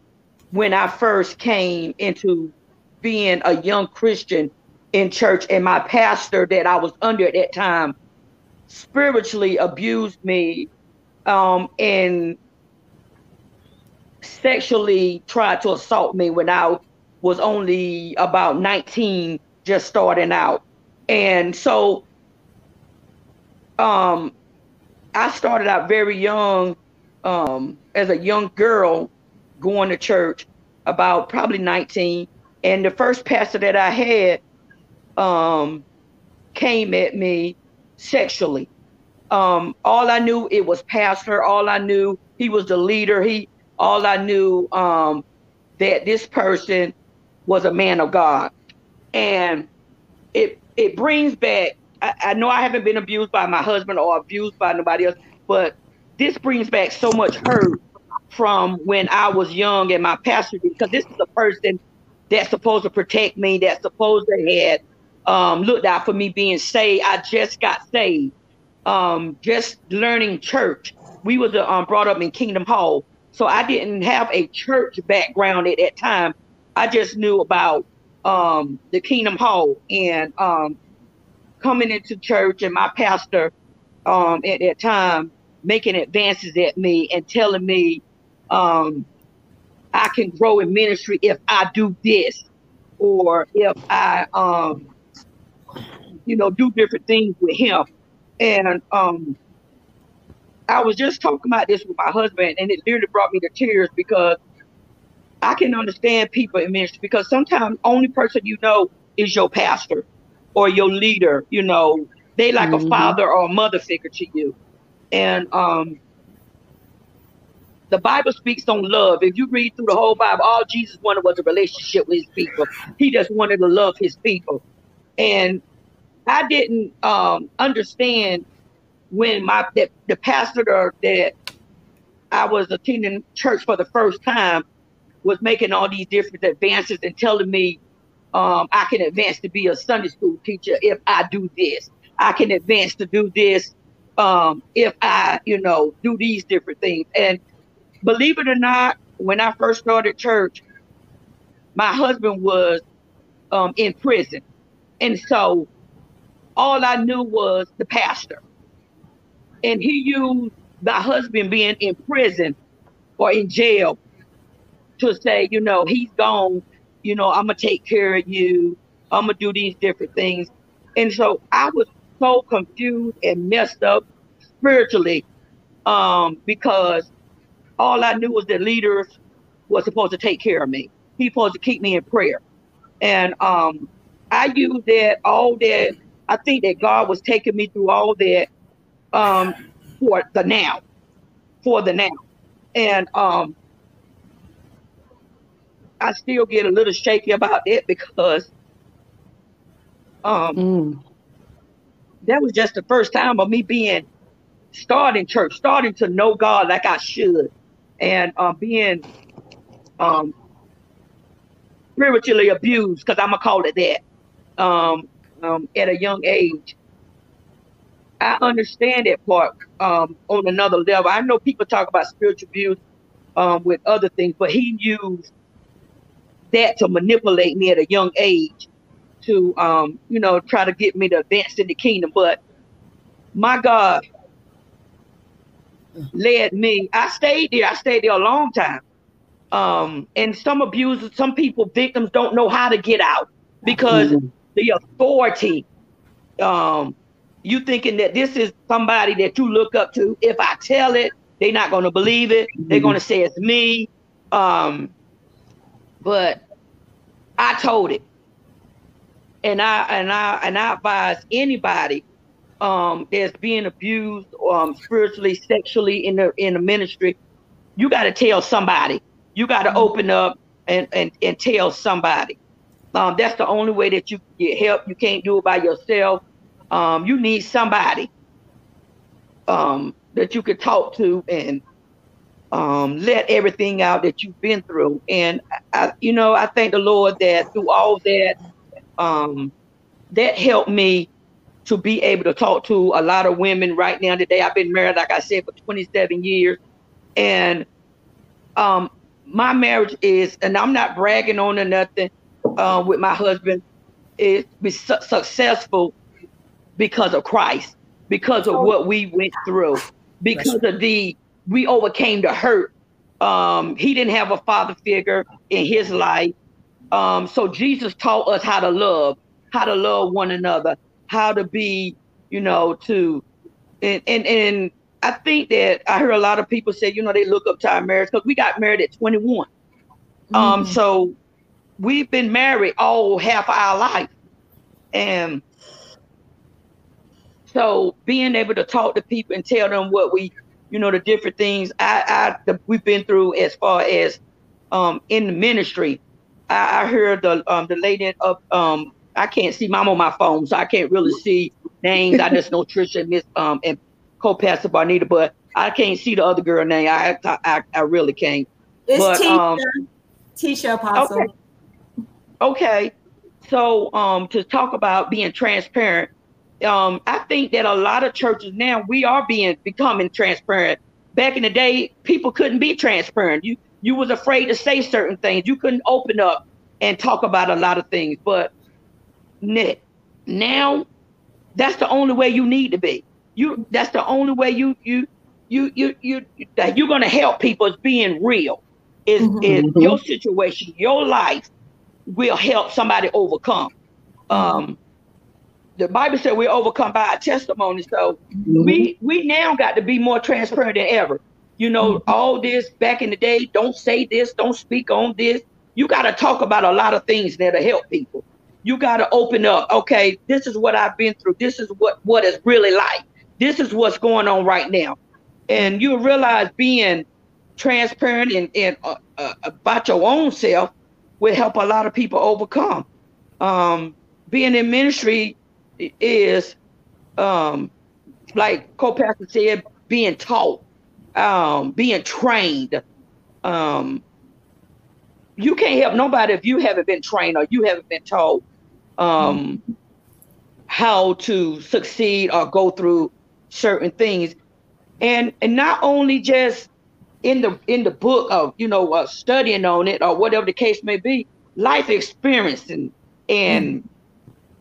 when I first came into being a young Christian in church, and my pastor that I was under at that time spiritually abused me um, and sexually tried to assault me when I was only about 19, just starting out. And so um, I started out very young um, as a young girl going to church, about probably 19. And the first pastor that I had um, came at me sexually. Um, all I knew it was pastor. All I knew he was the leader. He all I knew um, that this person was a man of God, and it it brings back. I, I know I haven't been abused by my husband or abused by nobody else, but this brings back so much hurt from when I was young and my pastor because this is a person that's supposed to protect me, that's supposed to had um, looked out for me being saved. I just got saved, um, just learning church. We was um, brought up in Kingdom Hall, so I didn't have a church background at that time. I just knew about um, the Kingdom Hall and um, coming into church and my pastor um, at that time making advances at me and telling me um, I can grow in ministry if I do this or if I um, you know do different things with him and um I was just talking about this with my husband, and it literally brought me to tears because I can understand people in ministry because sometimes only person you know is your pastor or your leader. You know, they like mm-hmm. a father or a mother figure to you, and um, the Bible speaks on love. If you read through the whole Bible, all Jesus wanted was a relationship with his people. He just wanted to love his people, and I didn't um, understand when my the, the pastor that I was attending church for the first time was making all these different advances and telling me um, I can advance to be a Sunday school teacher if I do this. I can advance to do this um, if I, you know, do these different things. And believe it or not, when I first started church, my husband was um, in prison. And so all I knew was the pastor and he used my husband being in prison or in jail to say, you know, he's gone, you know, I'm gonna take care of you, I'm gonna do these different things. And so I was so confused and messed up spiritually um, because all I knew was that leaders was supposed to take care of me. He's supposed to keep me in prayer. And um, I used that, all that, I think that God was taking me through all that um, for the now, for the now. And um, I still get a little shaky about it because um, mm. that was just the first time of me being starting church, starting to know God like I should, and uh, being um, spiritually abused, because I'm gonna call it that, um, um, at a young age. I understand that part um, on another level. I know people talk about spiritual abuse um, with other things, but he used that to manipulate me at a young age to, um, you know, try to get me to advance in the kingdom. But my God led me. I stayed there. I stayed there a long time. Um, and some abusers, some people, victims don't know how to get out because mm-hmm. the authority um, you thinking that this is somebody that you look up to. If I tell it, they're not going to believe it. Mm-hmm. They're going to say it's me. Um, but I told it, and I and I and I advise anybody um, that's being abused um, spiritually, sexually in the in the ministry, you got to tell somebody. You got to mm-hmm. open up and, and and tell somebody. Um, that's the only way that you get help. You can't do it by yourself um, you need somebody um, that you could talk to and um, let everything out that you've been through. And I, you know, I thank the Lord that through all that, um, that helped me to be able to talk to a lot of women right now today. I've been married, like I said, for 27 years. And um, my marriage is, and I'm not bragging on or nothing uh, with my husband, is su- successful because of Christ, because of what we went through, because of the we overcame the hurt. Um, he didn't have a father figure in his life. Um, so Jesus taught us how to love, how to love one another, how to be, you know, to and and and I think that I hear a lot of people say, you know, they look up to our marriage because we got married at 21. Mm-hmm. Um, so we've been married all half our life. And so being able to talk to people and tell them what we you know, the different things I, I the, we've been through as far as um, in the ministry. I, I heard the um, the lady up um, I can't see. I'm on my phone, so I can't really see names. I just know Trisha and Miss um and co-pastor Barnita, but I can't see the other girl name. I I, I really can't. It's but, Tisha. Um, Tisha Apostle. Okay. okay. So um to talk about being transparent, um, I think that a lot of churches now we are being becoming transparent. Back in the day, people couldn't be transparent. You you was afraid to say certain things. You couldn't open up and talk about a lot of things. But now, that's the only way you need to be. You that's the only way you you you you you that you're gonna help people is being real. Is mm-hmm. is your situation, your life will help somebody overcome. Um, the Bible said we're overcome by our testimony. So mm-hmm. we we now got to be more transparent than ever. You know, mm-hmm. all this back in the day, don't say this, don't speak on this. You got to talk about a lot of things that'll help people. You got to open up. Okay, this is what I've been through. This is what what it's really like. This is what's going on right now, and you realize being transparent and, and uh, uh, about your own self will help a lot of people overcome. Um, being in ministry, is um like co-pastor said, being taught, um, being trained. Um, you can't help nobody if you haven't been trained or you haven't been taught um, how to succeed or go through certain things, and and not only just in the in the book of you know uh, studying on it or whatever the case may be, life experience and and mm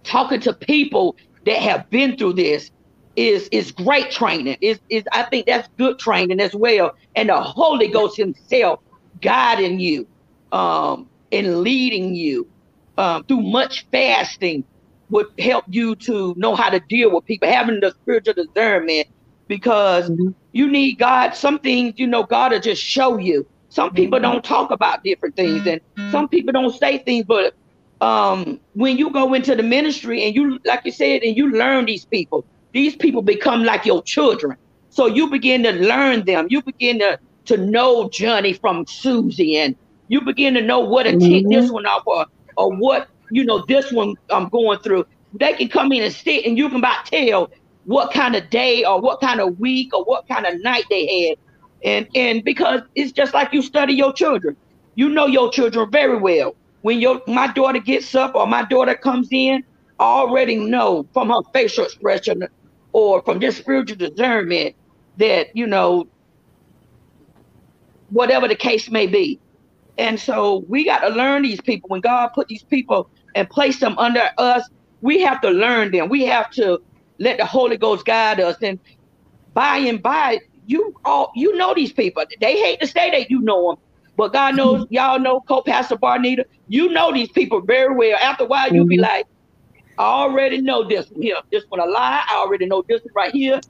talking to people that have been through this is is great training. Is is I think that's good training as well. And the Holy Ghost Himself guiding you, um, and leading you um, through much fasting would help you to know how to deal with people, having the spiritual discernment, because mm-hmm. you need God. Some things, you know, God will just show you. Some people mm-hmm. don't talk about different things, and some people don't say things, but um, when you go into the ministry and you, like you said, and you learn these people, these people become like your children. So you begin to learn them. You begin to to know Johnny from Susie, and you begin to know what to mm-hmm. take this one off, or or what you know this one I'm going through. They can come in and sit, and you can about tell what kind of day or what kind of week or what kind of night they had, and and because it's just like you study your children. You know your children very well when your my daughter gets up or my daughter comes in, I already know from her facial expression or from just spiritual discernment that, you know, whatever the case may be. And so we got to learn these people. When God put these people and place them under us, we have to learn them. We have to let the Holy Ghost guide us. And by and by, you all you know these people. They hate to say that you know them, but God knows, mm-hmm. y'all know co-pastor Barnita, you know these people very well. After a while, you'll be mm-hmm. like, I already know this one here. This one a lie. I already know this one right here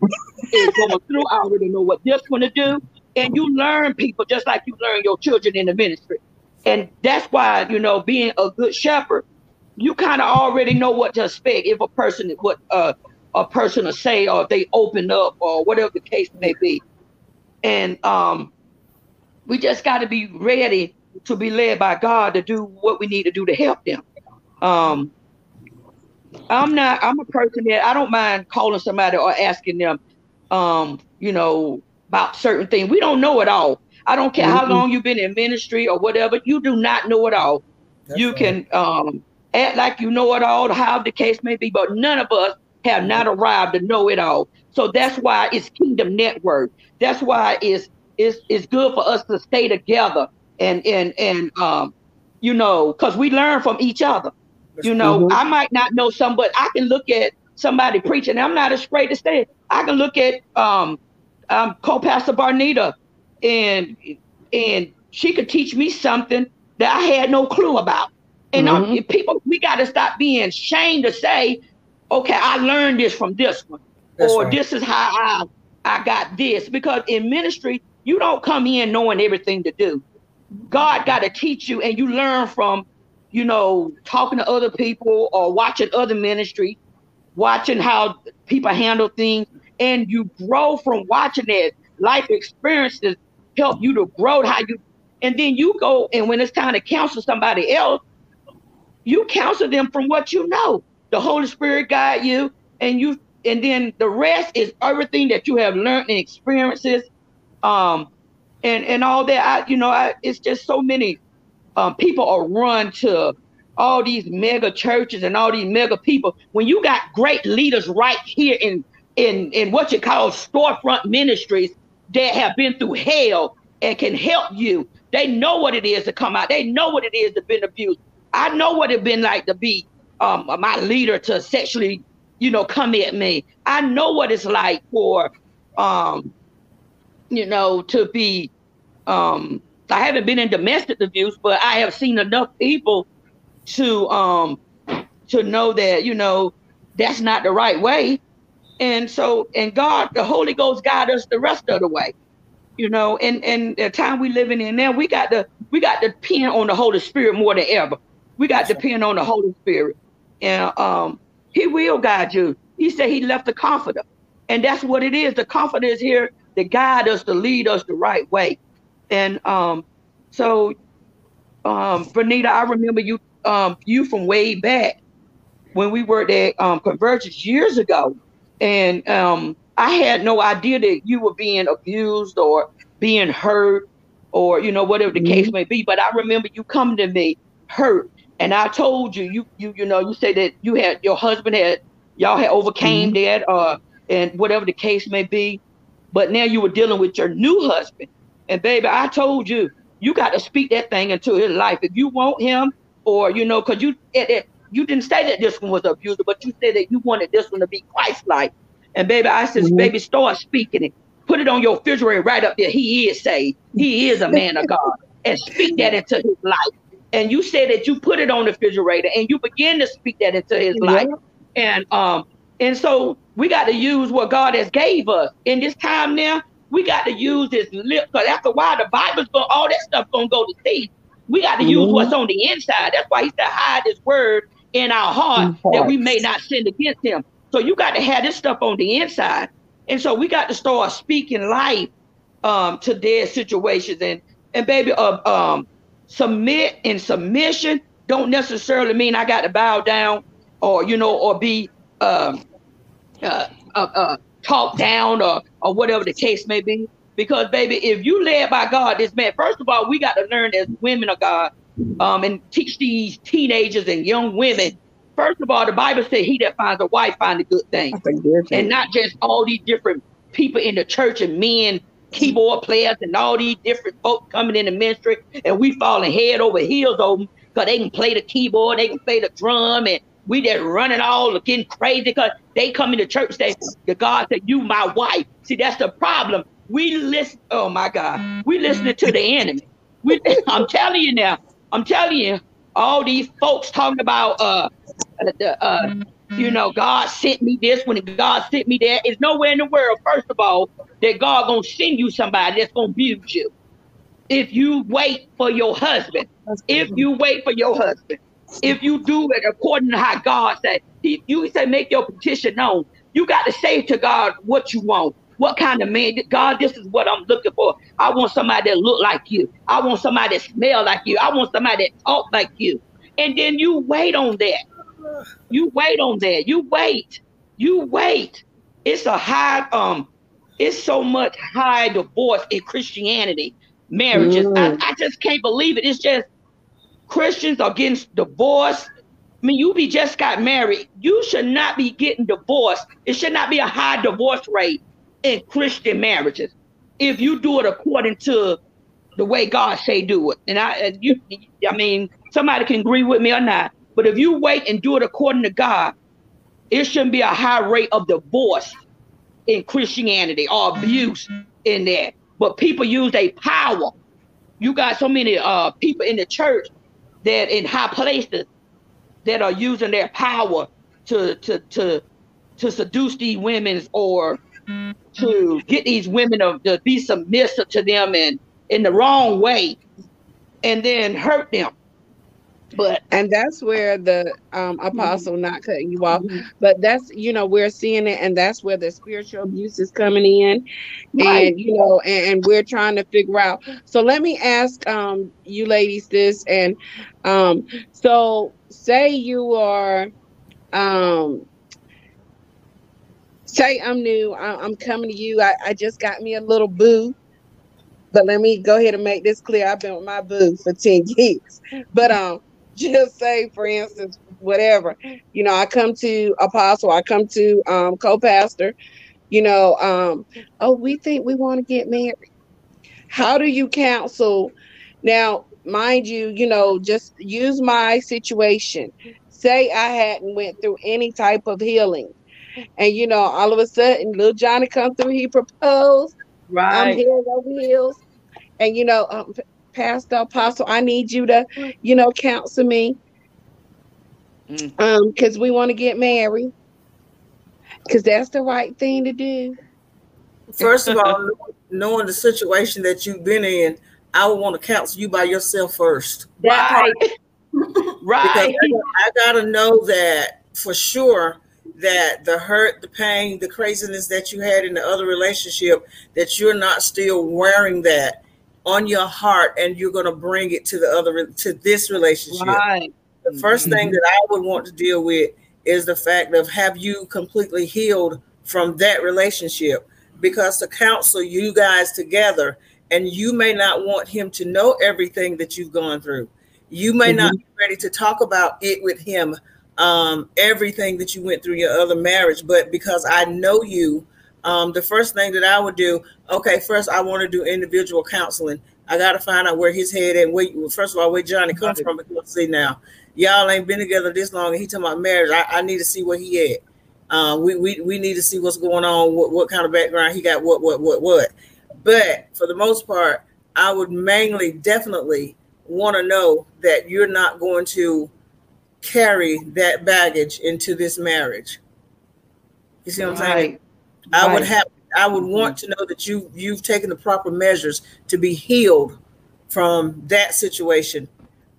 is going through. I already know what this one to do. And you learn people just like you learn your children in the ministry. And that's why, you know, being a good shepherd, you kind of already know what to expect if a person what uh, a person will say or if they open up or whatever the case may be. And um we just got to be ready to be led by God to do what we need to do to help them. Um, I'm not. I'm a person that I don't mind calling somebody or asking them, um, you know, about certain things. We don't know it all. I don't care mm-hmm. how long you've been in ministry or whatever. You do not know it all. That's you right. can um, act like you know it all, how the case may be, but none of us have not arrived to know it all. So that's why it's Kingdom Network. That's why it's it's, it's good for us to stay together and and and um, you know, because we learn from each other. You know, mm-hmm. I might not know some, but I can look at somebody preaching. I'm not afraid to say it. I can look at um, um co-pastor Barnita, and and she could teach me something that I had no clue about. And mm-hmm. people, we got to stop being ashamed to say, okay, I learned this from this one, That's or right. this is how I I got this. Because in ministry, you don't come in knowing everything to do. God got to teach you, and you learn from, you know, talking to other people or watching other ministry, watching how people handle things, and you grow from watching that. Life experiences help you to grow how you, and then you go and when it's time to counsel somebody else, you counsel them from what you know. The Holy Spirit guide you, and you, and then the rest is everything that you have learned and experiences. Um, and and all that. I, you know, I, it's just so many um, people are run to all these mega churches and all these mega people. When you got great leaders right here in in in what you call storefront ministries that have been through hell and can help you. They know what it is to come out. They know what it is to been abused. I know what it been like to be um, my leader to sexually, you know, come at me. I know what it's like for, um, you know, to be um, I haven't been in domestic abuse, but I have seen enough people to um to know that you know that's not the right way. And so, and God, the Holy Ghost, guide us the rest of the way. You know, and and the time we living in now, we got to we got to depend on the Holy Spirit more than ever. We got to depend on the Holy Spirit, and um, He will guide you. He said He left the Comforter, and that's what it is. The Comforter is here to guide us, to lead us the right way. And um, so, um, Barnita, I remember you um, you from way back when we worked at um, Convergence years ago, and um, I had no idea that you were being abused or being hurt or you know whatever the mm-hmm. case may be. But I remember you coming to me hurt, and I told you you you you know you said that you had your husband had y'all had overcame mm-hmm. that uh and whatever the case may be, but now you were dealing with your new husband and baby, I told you, you got to speak that thing into his life. If you want him, or you know, because you it, it, you didn't say that this one was abuser, but you said that you wanted this one to be Christ-like. And baby, I said, mm-hmm. baby, start speaking it. Put it on your refrigerator right up there. He is saved. He is a man of God, and speak that into his life. And you said that you put it on the refrigerator, and you begin to speak that into his yeah. life. And um, and so we got to use what God has gave us in this time now. We got to use this lip because after a while the Bible's going all that stuff gonna go to seed. We got to mm-hmm. use what's on the inside. That's why he said hide his word in our heart mm-hmm. that we may not sin against him. So you got to have this stuff on the inside. And so we got to start speaking life um, to their situations and and baby uh, um submit and submission don't necessarily mean I got to bow down or you know or be um uh, uh, uh, talked down or or whatever the case may be. Because baby, if you led by God, this man, first of all, we got to learn as women of God, um, and teach these teenagers and young women. First of all, the Bible said, "He that finds a wife finds a good thing," and not just all these different people in the church and men, keyboard players, and all these different folks coming in the ministry, and we falling head over heels over because they can play the keyboard, they can play the drum, and we just running all getting crazy because they come into church say the God said you my wife. See that's the problem. We listen. Oh my God, we listening to the enemy. We, I'm telling you now. I'm telling you, all these folks talking about uh, the uh, you know, God sent me this when God sent me that. It's nowhere in the world, first of all, that God gonna send you somebody that's gonna abuse you. If you wait for your husband, if you wait for your husband, if you do it according to how God said. He, you say make your petition known. You got to say to God what you want. What kind of man? God, this is what I'm looking for. I want somebody that look like you. I want somebody that smell like you. I want somebody that talk like you. And then you wait on that. You wait on that. You wait. You wait. It's a high um. It's so much high divorce in Christianity marriages. Mm. I, I just can't believe it. It's just Christians are getting divorced. I mean, you be just got married. You should not be getting divorced. It should not be a high divorce rate in Christian marriages if you do it according to the way God say do it. And I, you, I mean, somebody can agree with me or not, but if you wait and do it according to God, it shouldn't be a high rate of divorce in Christianity or abuse in there. But people use their power. You got so many uh, people in the church that in high places that are using their power to to to to seduce these women or to get these women to, to be submissive to them and in the wrong way and then hurt them but and that's where the um, apostle mm-hmm. not cutting you off mm-hmm. but that's you know we're seeing it and that's where the spiritual abuse is coming in right. and you know and, and, we're trying to figure out so let me ask um, you ladies this and um, so say you are um, say i'm new I, am coming to you I, I just got me a little boo but let me go ahead and make this clear. I've been with my boo for 10 years. But um, just say, for instance, whatever, you know, I come to apostle, I come to um co-pastor, you know, um, oh, we think we want to get married. How do you counsel? Now, mind you, you know, just use my situation. Say I hadn't went through any type of healing. And you know, all of a sudden, little Johnny come through, he proposed. Right. I'm healed over heels and you know, um, Pastor Apostle, I need you to, you know, counsel me, mm. um, because we want to get married, because that's the right thing to do. First of all, knowing the situation that you've been in, I would want to counsel you by yourself first. Right. right. Because I, I got to know that for sure that the hurt, the pain, the craziness that you had in the other relationship, that you're not still wearing that on your heart and you're going to bring it to the other to this relationship right. the 1st mm-hmm. thing that i would want to deal with is the fact of have you completely healed from that relationship because to counsel you guys together and you may not want him to know everything that you've gone through you may mm-hmm. not be ready to talk about it with him um, everything that you went through your other marriage but because i know you um, the first thing that I would do, okay, first I want to do individual counseling. I got to find out where his head and where, first of all, where Johnny comes from. Because see now, y'all ain't been together this long, and he talking about marriage. I, I need to see where he at. Um, we, we we need to see what's going on, what, what kind of background he got, what what what what. But for the most part, I would mainly definitely want to know that you're not going to carry that baggage into this marriage. You see what I'm saying? I would have I would mm-hmm. want to know that you you've taken the proper measures to be healed from that situation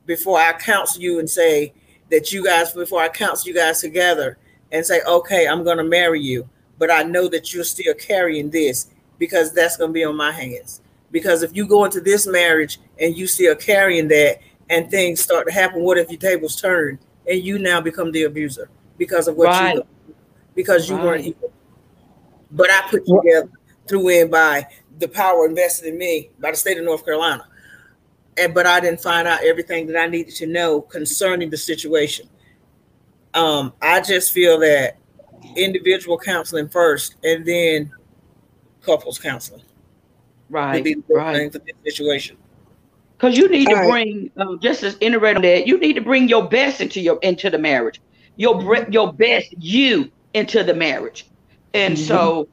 before I counsel you and say that you guys before I counsel you guys together and say, okay, I'm gonna marry you, but I know that you're still carrying this because that's gonna be on my hands. Because if you go into this marriage and you still carrying that and things start to happen, what if your tables turn and you now become the abuser because of what right. you because you right. weren't but I put together through in by the power invested in me by the state of North Carolina. And but I didn't find out everything that I needed to know concerning the situation. Um, I just feel that individual counseling first and then couples counseling. Right. Be the right. For this situation. Because you need All to bring right. um, just as interesting that you need to bring your best into your into the marriage, your your best you into the marriage. And mm-hmm. so,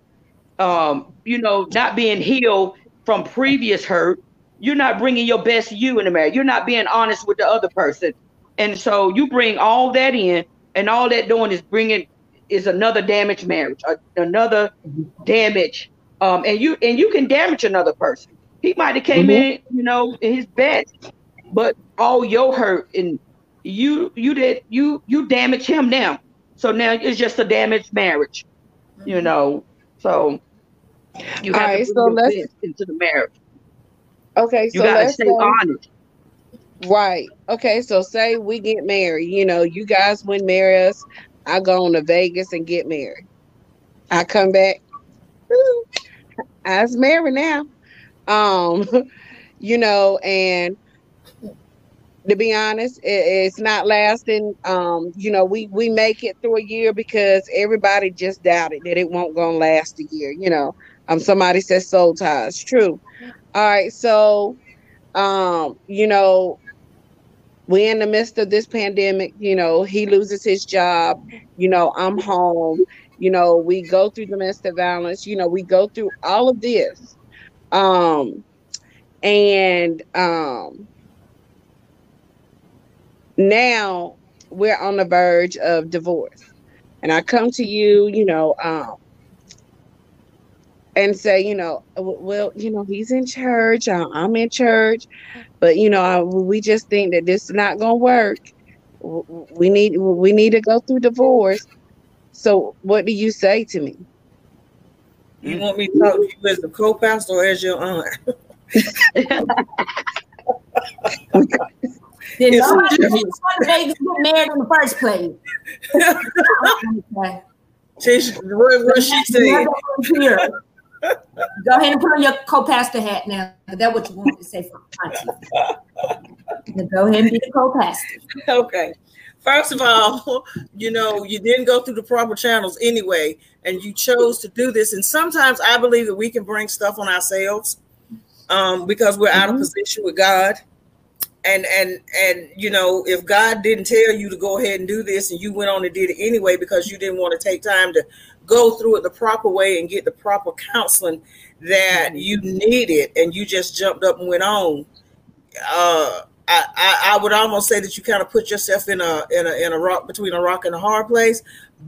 um, you know, not being healed from previous hurt, you're not bringing your best you in the marriage. You're not being honest with the other person. And so you bring all that in, and all that doing is bringing is another damaged marriage, another damage. Um, and you and you can damage another person. He might have came mm-hmm. in, you know, in his best, but all your hurt and you you did you you damage him now. So now it's just a damaged marriage you know. So you have right, to so let's, into the marriage. Okay, you so gotta stay honest. Right. Okay, so say we get married, you know, you guys wouldn't marry us. I go on to Vegas and get married. I come back. I was married now. Um, you know, and to be honest, it, it's not lasting. Um, you know, we we make it through a year because everybody just doubted that it won't gonna last a year. You know, um, somebody says soul ties. True. All right, so, um, you know, we're in the midst of this pandemic. You know, he loses his job. You know, I'm home. You know, we go through domestic violence. You know, we go through all of this. Um, and um now we're on the verge of divorce. And I come to you, you know, um, and say, you know, well, you know, he's in church, I'm in church, but you know, we just think that this is not going to work. We need we need to go through divorce. So, what do you say to me? You want me to talk to you as a co-pastor or as your aunt? Then nobody was Vegas get married in the first place. she, what, what she said. Go ahead and put on your co-pastor hat now. That's what you want to say for Go ahead and be the co-pastor. Okay. First of all, you know, you didn't go through the proper channels anyway, and you chose to do this. And sometimes I believe that we can bring stuff on ourselves um, because we're mm-hmm. out of mm-hmm. position with God and and and you know if god didn't tell you to go ahead and do this and you went on and did it anyway because you didn't want to take time to go through it the proper way and get the proper counseling that mm-hmm. you needed and you just jumped up and went on uh I, I, I would almost say that you kind of put yourself in a in a in a rock between a rock and a hard place,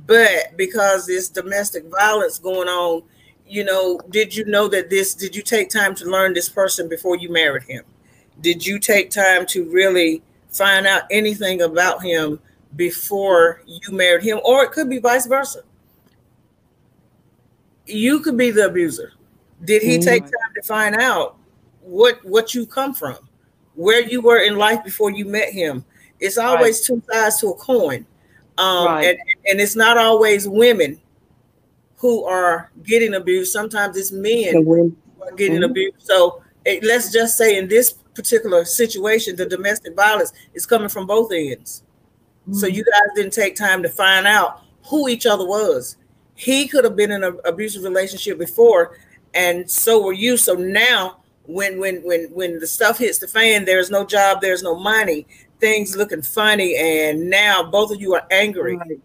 but because this domestic violence going on, you know, did you know that this? Did you take time to learn this person before you married him? Did you take time to really find out anything about him before you married him or it could be vice versa you could be the abuser did he mm-hmm. take time to find out what what you come from where you were in life before you met him it's always right. two sides to a coin um, right. and, and it's not always women who are getting abused sometimes it's men who are getting mm-hmm. abused so it, let's just say in this particular situation, the domestic violence is coming from both ends. Mm-hmm. So you guys didn't take time to find out who each other was. He could have been in an abusive relationship before, and so were you. So now, when when when when the stuff hits the fan, there's no job, there's no money, things looking funny, and now both of you are angry. Right.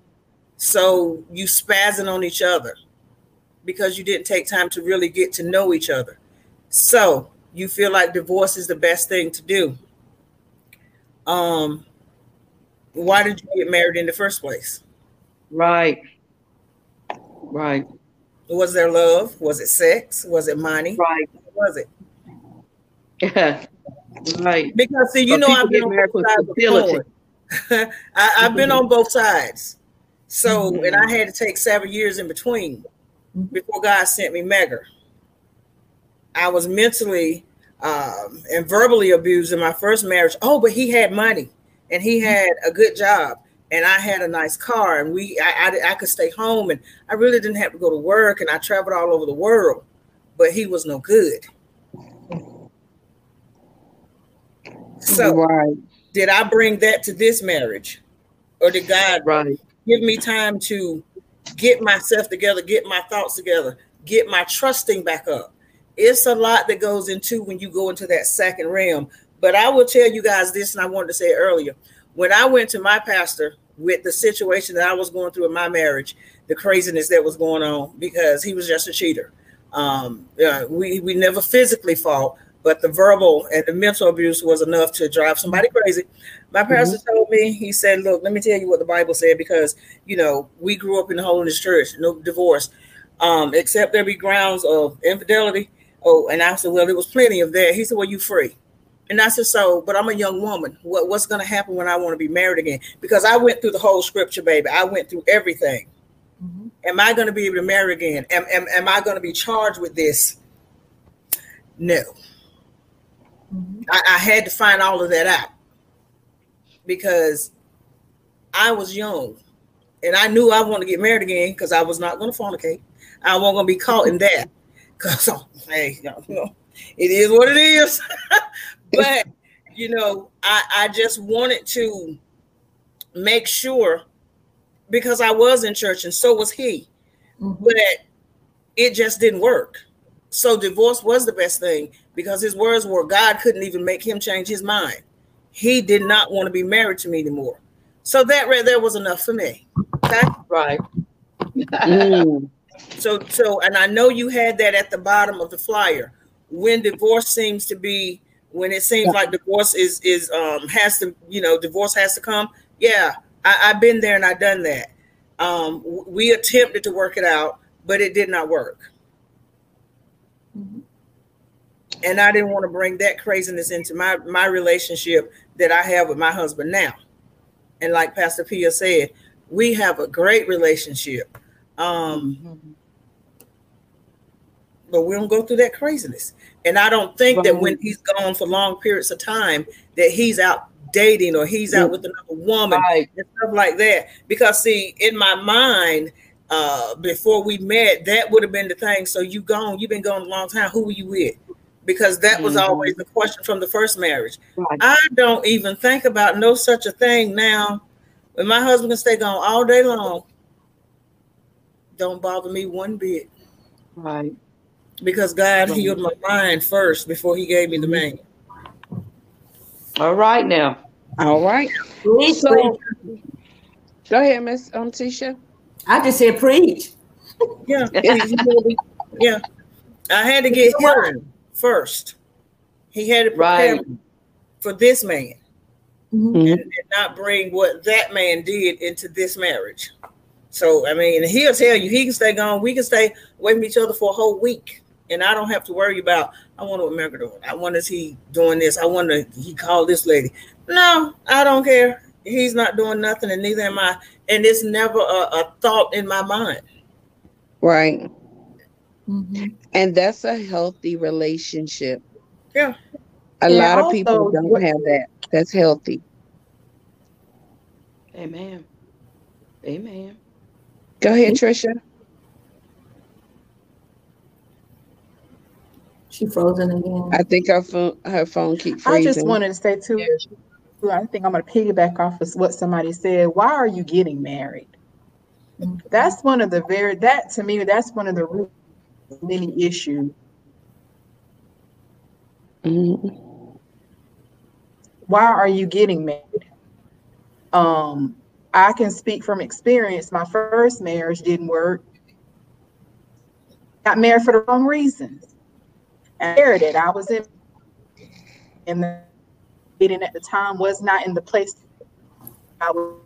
So you spazzing on each other because you didn't take time to really get to know each other. So you feel like divorce is the best thing to do. Um, why did you get married in the first place? Right. Right. Was there love? Was it sex? Was it money? Right. What was it? Yeah. right. Because see, you but know, I've been on both sides I, have been on both sides. So, mm-hmm. and I had to take seven years in between before God sent me Megger. I was mentally um, and verbally abused in my first marriage. Oh, but he had money and he had a good job and I had a nice car and we I, I, I could stay home and I really didn't have to go to work and I traveled all over the world, but he was no good. So right. did I bring that to this marriage? Or did God right. give me time to get myself together, get my thoughts together, get my trusting back up? It's a lot that goes into when you go into that second realm. But I will tell you guys this, and I wanted to say earlier. When I went to my pastor with the situation that I was going through in my marriage, the craziness that was going on, because he was just a cheater. Um, uh, we we never physically fought, but the verbal and the mental abuse was enough to drive somebody crazy. My pastor mm-hmm. told me, he said, "Look, let me tell you what the Bible said, because you know we grew up in the holiness church, no divorce, um, except there be grounds of infidelity." Oh, and I said, well, there was plenty of that. He said, well, you free. And I said, so, but I'm a young woman. What, what's going to happen when I want to be married again? Because I went through the whole scripture, baby. I went through everything. Mm-hmm. Am I going to be able to marry again? Am, am, am I going to be charged with this? No. Mm-hmm. I, I had to find all of that out because I was young and I knew I wanted to get married again because I was not going to fornicate. I wasn't going to be caught in that because hey, you know, it is what it is. but you know, I, I just wanted to make sure because I was in church and so was he, mm-hmm. but it just didn't work. So divorce was the best thing because his words were God couldn't even make him change his mind. He did not want to be married to me anymore. So that right there was enough for me. Okay? Right. mm. So so and I know you had that at the bottom of the flyer. When divorce seems to be when it seems yeah. like divorce is is um has to you know divorce has to come yeah I, have been there and i've done that um we attempted to work it out but it did not work mm-hmm. and i didn't want to bring that craziness into my my relationship that i have with my husband now and like pastor pia said we have a great relationship um mm-hmm. But we don't go through that craziness and I don't think right. that when he's gone for long periods of time that he's out dating or he's out with another woman right. and stuff like that. Because see, in my mind, uh, before we met, that would have been the thing. So you gone, you've been gone a long time. Who were you with? Because that was mm-hmm. always the question from the first marriage. Right. I don't even think about no such a thing now. When my husband can stay gone all day long, don't bother me one bit. Right because God healed my mind first before He gave me the man. All right, now. All right. So, go ahead, Miss um, Tisha. I just said preach. Yeah, yeah. I had to get him first. He had to prepare right. for this man, mm-hmm. and, and not bring what that man did into this marriage. So I mean, he'll tell you he can stay gone. We can stay away from each other for a whole week and I don't have to worry about. I wonder what America doing. I wonder is he doing this. I wonder he called this lady. No, I don't care. He's not doing nothing, and neither am I. And it's never a, a thought in my mind. Right. Mm-hmm. And that's a healthy relationship. Yeah. A yeah, lot of people don't have that. That's healthy. Amen. Amen. Go ahead, Trisha. She frozen again. I think her phone her phone keep freezing. I just wanted to say too. I think I'm going to piggyback off of what somebody said. Why are you getting married? That's one of the very that to me that's one of the many issues. Mm-hmm. Why are you getting married? Um, I can speak from experience. My first marriage didn't work. Got married for the wrong reasons inherited. I was in, in the meeting at the time was not in the place I was,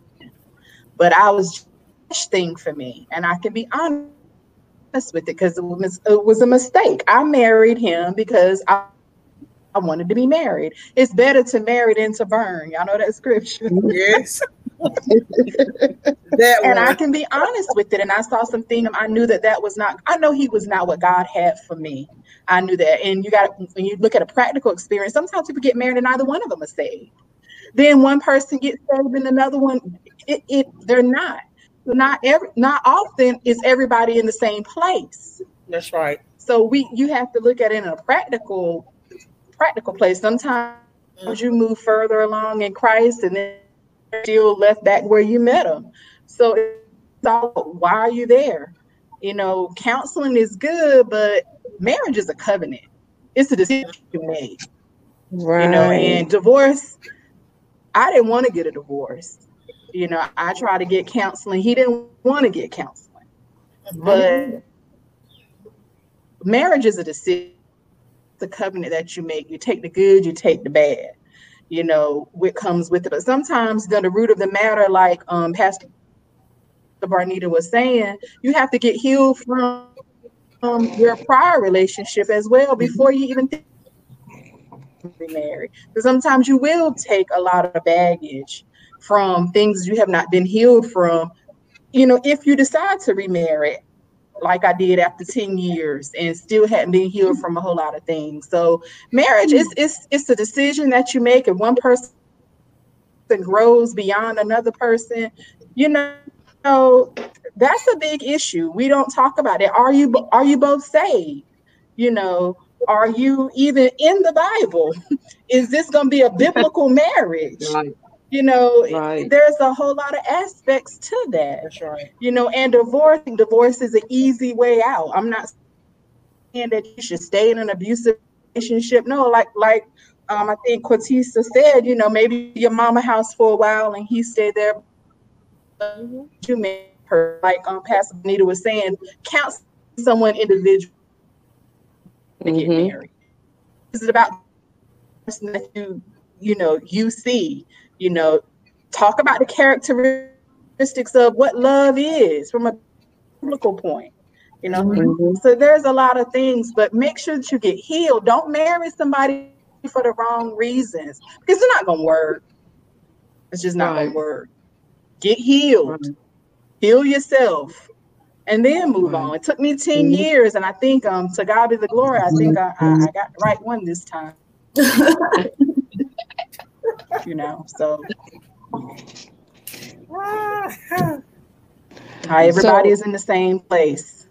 but I was just thing for me, and I can be honest with it because it was it was a mistake. I married him because I. I wanted to be married. It's better to marry than to burn. Y'all know that scripture. Yes. that and I can be honest with it. And I saw something. I knew that that was not. I know he was not what God had for me. I knew that. And you got when you look at a practical experience, sometimes people get married and neither one of them is saved. Then one person gets saved and another one, it, it they're not. Not every not often is everybody in the same place. That's right. So we you have to look at it in a practical practical place. Sometimes you move further along in Christ and then still left back where you met them. So it's all why are you there? You know, counseling is good, but marriage is a covenant. It's a decision you made. Right. You know, and divorce, I didn't want to get a divorce. You know, I tried to get counseling. He didn't want to get counseling. But marriage is a decision. A covenant that you make. You take the good, you take the bad. You know, what comes with it. But sometimes the, the root of the matter, like um Pastor Barnita was saying, you have to get healed from um, your prior relationship as well before you even think be married. Because sometimes you will take a lot of baggage from things you have not been healed from. You know, if you decide to remarry, like I did after 10 years and still hadn't been healed from a whole lot of things. So marriage is it's it's a decision that you make and one person grows beyond another person, you know, so that's a big issue. We don't talk about it. Are you are you both saved? You know, are you even in the Bible? Is this going to be a biblical marriage? You know, Right. there's a whole lot of aspects to that. That's right. You know, and divorce, divorce is an easy way out. I'm not saying that you should stay in an abusive relationship. No, like like um, I think Cortisha said, you know, maybe your mama house for a while and he stayed there. You may her like um, Pastor Benita was saying, counsel someone individual to get Mhm. married. Is it about the person that you you know you see? You know, talk about the characteristics of what love is from a biblical point. You know, Mhm. so there's a lot of things, but make sure that you get healed. Don't marry somebody for the wrong reasons because it's not gonna work. It's just not Right. gonna work. Get healed, Right. heal yourself, and then move Right. on. It took me 10 Mhm. years, and I think um to God be the glory. I think I, I, I got the right one this time. You know, so how everybody So- is in the same place.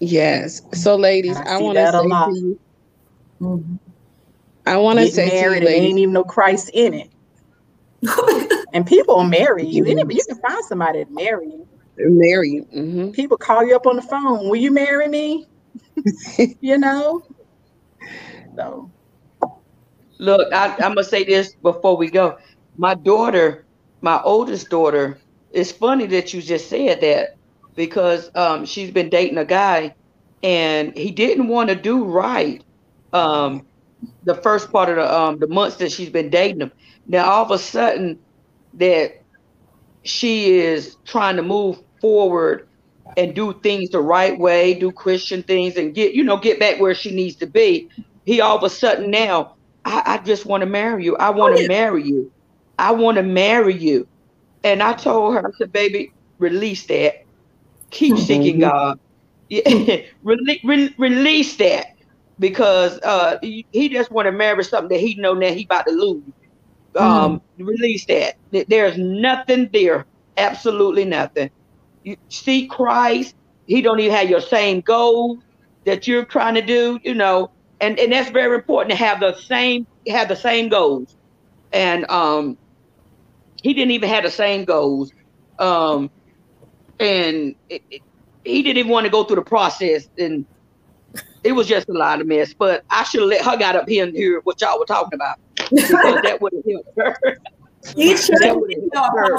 Yes. So, ladies, I I want to a say to you, Mhm. I want to say to you, married ladies, ain't even no Christ in it. And people will marry you. Anybody, you can find somebody to marry you. marry you. hmm People call you up on the phone. Will you marry me? you know. So Look, I, I'm gonna say this before we go. My daughter, my oldest daughter, it's funny that you just said that because um, she's been dating a guy, and he didn't want to do right. Um, the first part of the um the months that she's been dating him. Now all of a sudden, that she is trying to move forward and do things the right way, do Christian things, and get you know get back where she needs to be. He all of a sudden now, I, I just want to marry you. I want to marry you. I want to marry you. And I told her, I said, baby, release that. Keep seeking Mhm. God. Yeah, rele- re- release that because uh, he just want to marry something that he know that he about to lose. Um, release that. There's nothing there. Absolutely nothing. You see Christ. He don't even have your same goals that you're trying to do. You know, and and that's very important to have the same have the same goals. And um, he didn't even have the same goals. Um, and it, it, he didn't even want to go through the process and it was just a lot of mess but i should have let her got up here and hear what y'all were talking about because that would have helped her Each That would've helped her.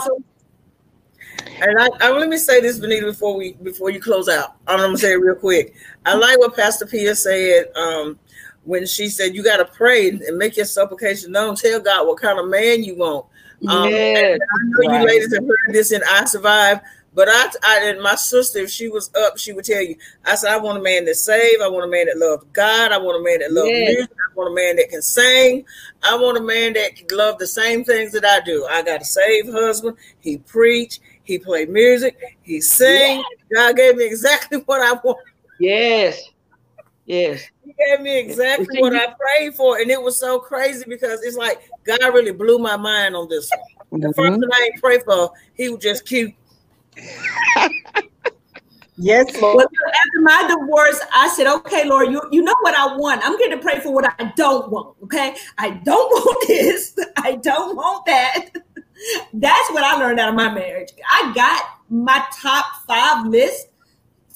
And I, I let me say this, Benita, before we before you close out. I'm gonna say it real quick. I like what Pastor Pia said um, when she said you got to pray and make your supplication known. Tell God what kind of man you want. Um, yes I know Right. you ladies have heard this in I Survive, but I, I and my sister, if she was up, she would tell you. I said, I want a man that saved. I want a man that loves God. I want a man that loves Yes. music. I want a man that can sing. I want a man that can love the same things that I do. I got a saved husband. He preach. He play music. He sing. God gave me exactly what I want. yes yes He gave me exactly what I prayed for, and it was so crazy because it's like God really blew my mind on this one. The first Mhm. one I ain't pray for, he was just cute. yes, Well, Lord. after my divorce, I said, okay, Lord, you, you know what I want. I'm going to pray for what I don't want. Okay. I don't want this. I don't want that. That's what I learned out of my marriage. I got my top five list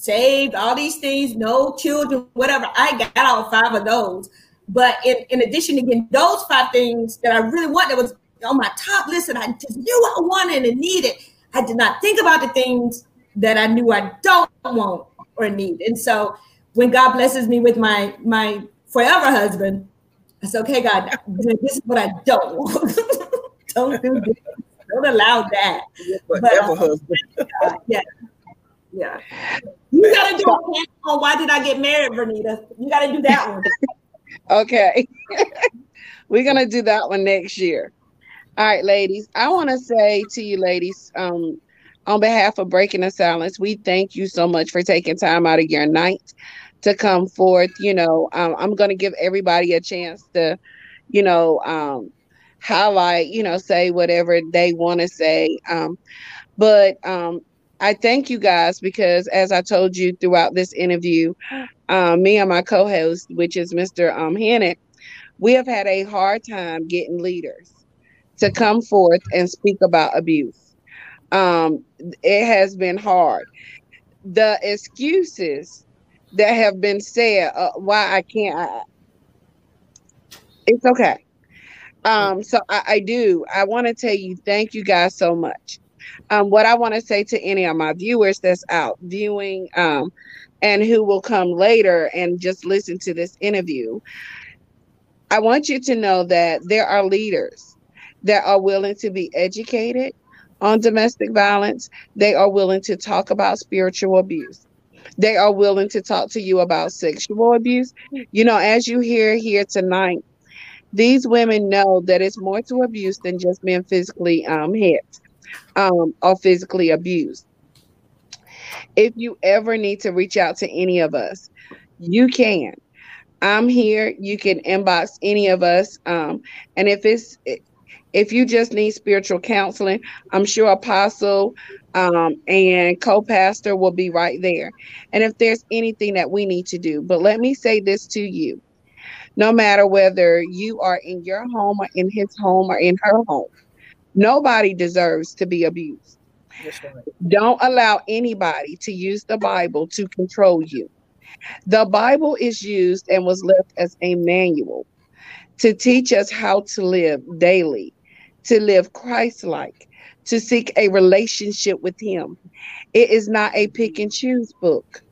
saved, all these things, no children, whatever. I got all five of those. But in, in addition to getting those five things that I really want, that was on my top list and I just knew I wanted and needed, I did not think about the things that I knew I don't want or need. And so when God blesses me with my my forever husband, I said, okay, God, this is what I don't want. don't do this. Don't allow that. But But- husband. Uh, yeah. Yeah. You gotta do a panel on why did I get married, Vernita? You gotta do that one. Okay. We're gonna do that one next year. All right, ladies. I want to say to you, ladies, um, on behalf of Breaking the Silence, we thank you so much for taking time out of your night to come forth. You know, um, I'm gonna give everybody a chance to, you know, um, highlight, you know, say whatever they want to say. Um, but um, I thank you guys because, as I told you throughout this interview, um, me and my co-host, which is Mr. Um, we have had a hard time getting leaders to come forth and speak about abuse. Um, it has been hard. The excuses that have been said, uh, why I can't, I, it's okay. Um, so I, I do. I want to tell you, thank you guys so much. Um, what I want to say to any of my viewers that's out viewing um, and who will come later and just listen to this interview, I want you to know that there are leaders that are willing to be educated on domestic violence. They are willing to talk about spiritual abuse. They are willing to talk to you about sexual abuse. You know, as you hear here tonight, these women know that it's more to abuse than just being physically um, hit um, or physically abused. If you ever need to reach out to any of us, you can. I'm here. You can inbox any of us. Um, and if it's if you just need spiritual counseling, I'm sure Apostle um, and co-pastor will be right there. And if there's anything that we need to do, but let me say this to you: no matter whether you are in your home or in his home or in her home, nobody deserves to be abused. Right. Don't allow anybody to use the Bible to control you. The Bible is used and was left as a manual to teach us how to live daily, to live Christ like, to seek a relationship with Him. It is not a pick and choose book.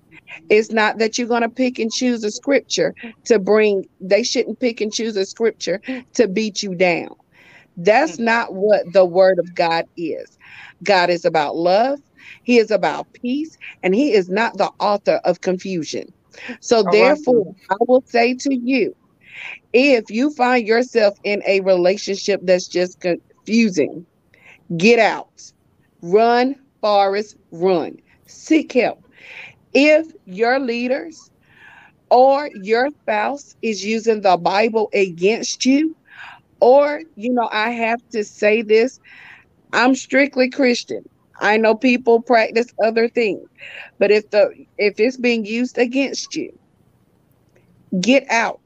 It's not that you're going to pick and choose a scripture to bring, they shouldn't pick and choose a scripture to beat you down. That's mm. not what the word of God is. God is about love, He is about peace, and He is not the author of confusion. So, All therefore, right. I will say to you if you find yourself in a relationship that's just confusing, get out, run, Forrest, run, seek help. If your leaders or your spouse is using the Bible against you, or, you know, I have to say this I'm strictly Christian. I know people practice other things, but if the if it's being used against you, get out.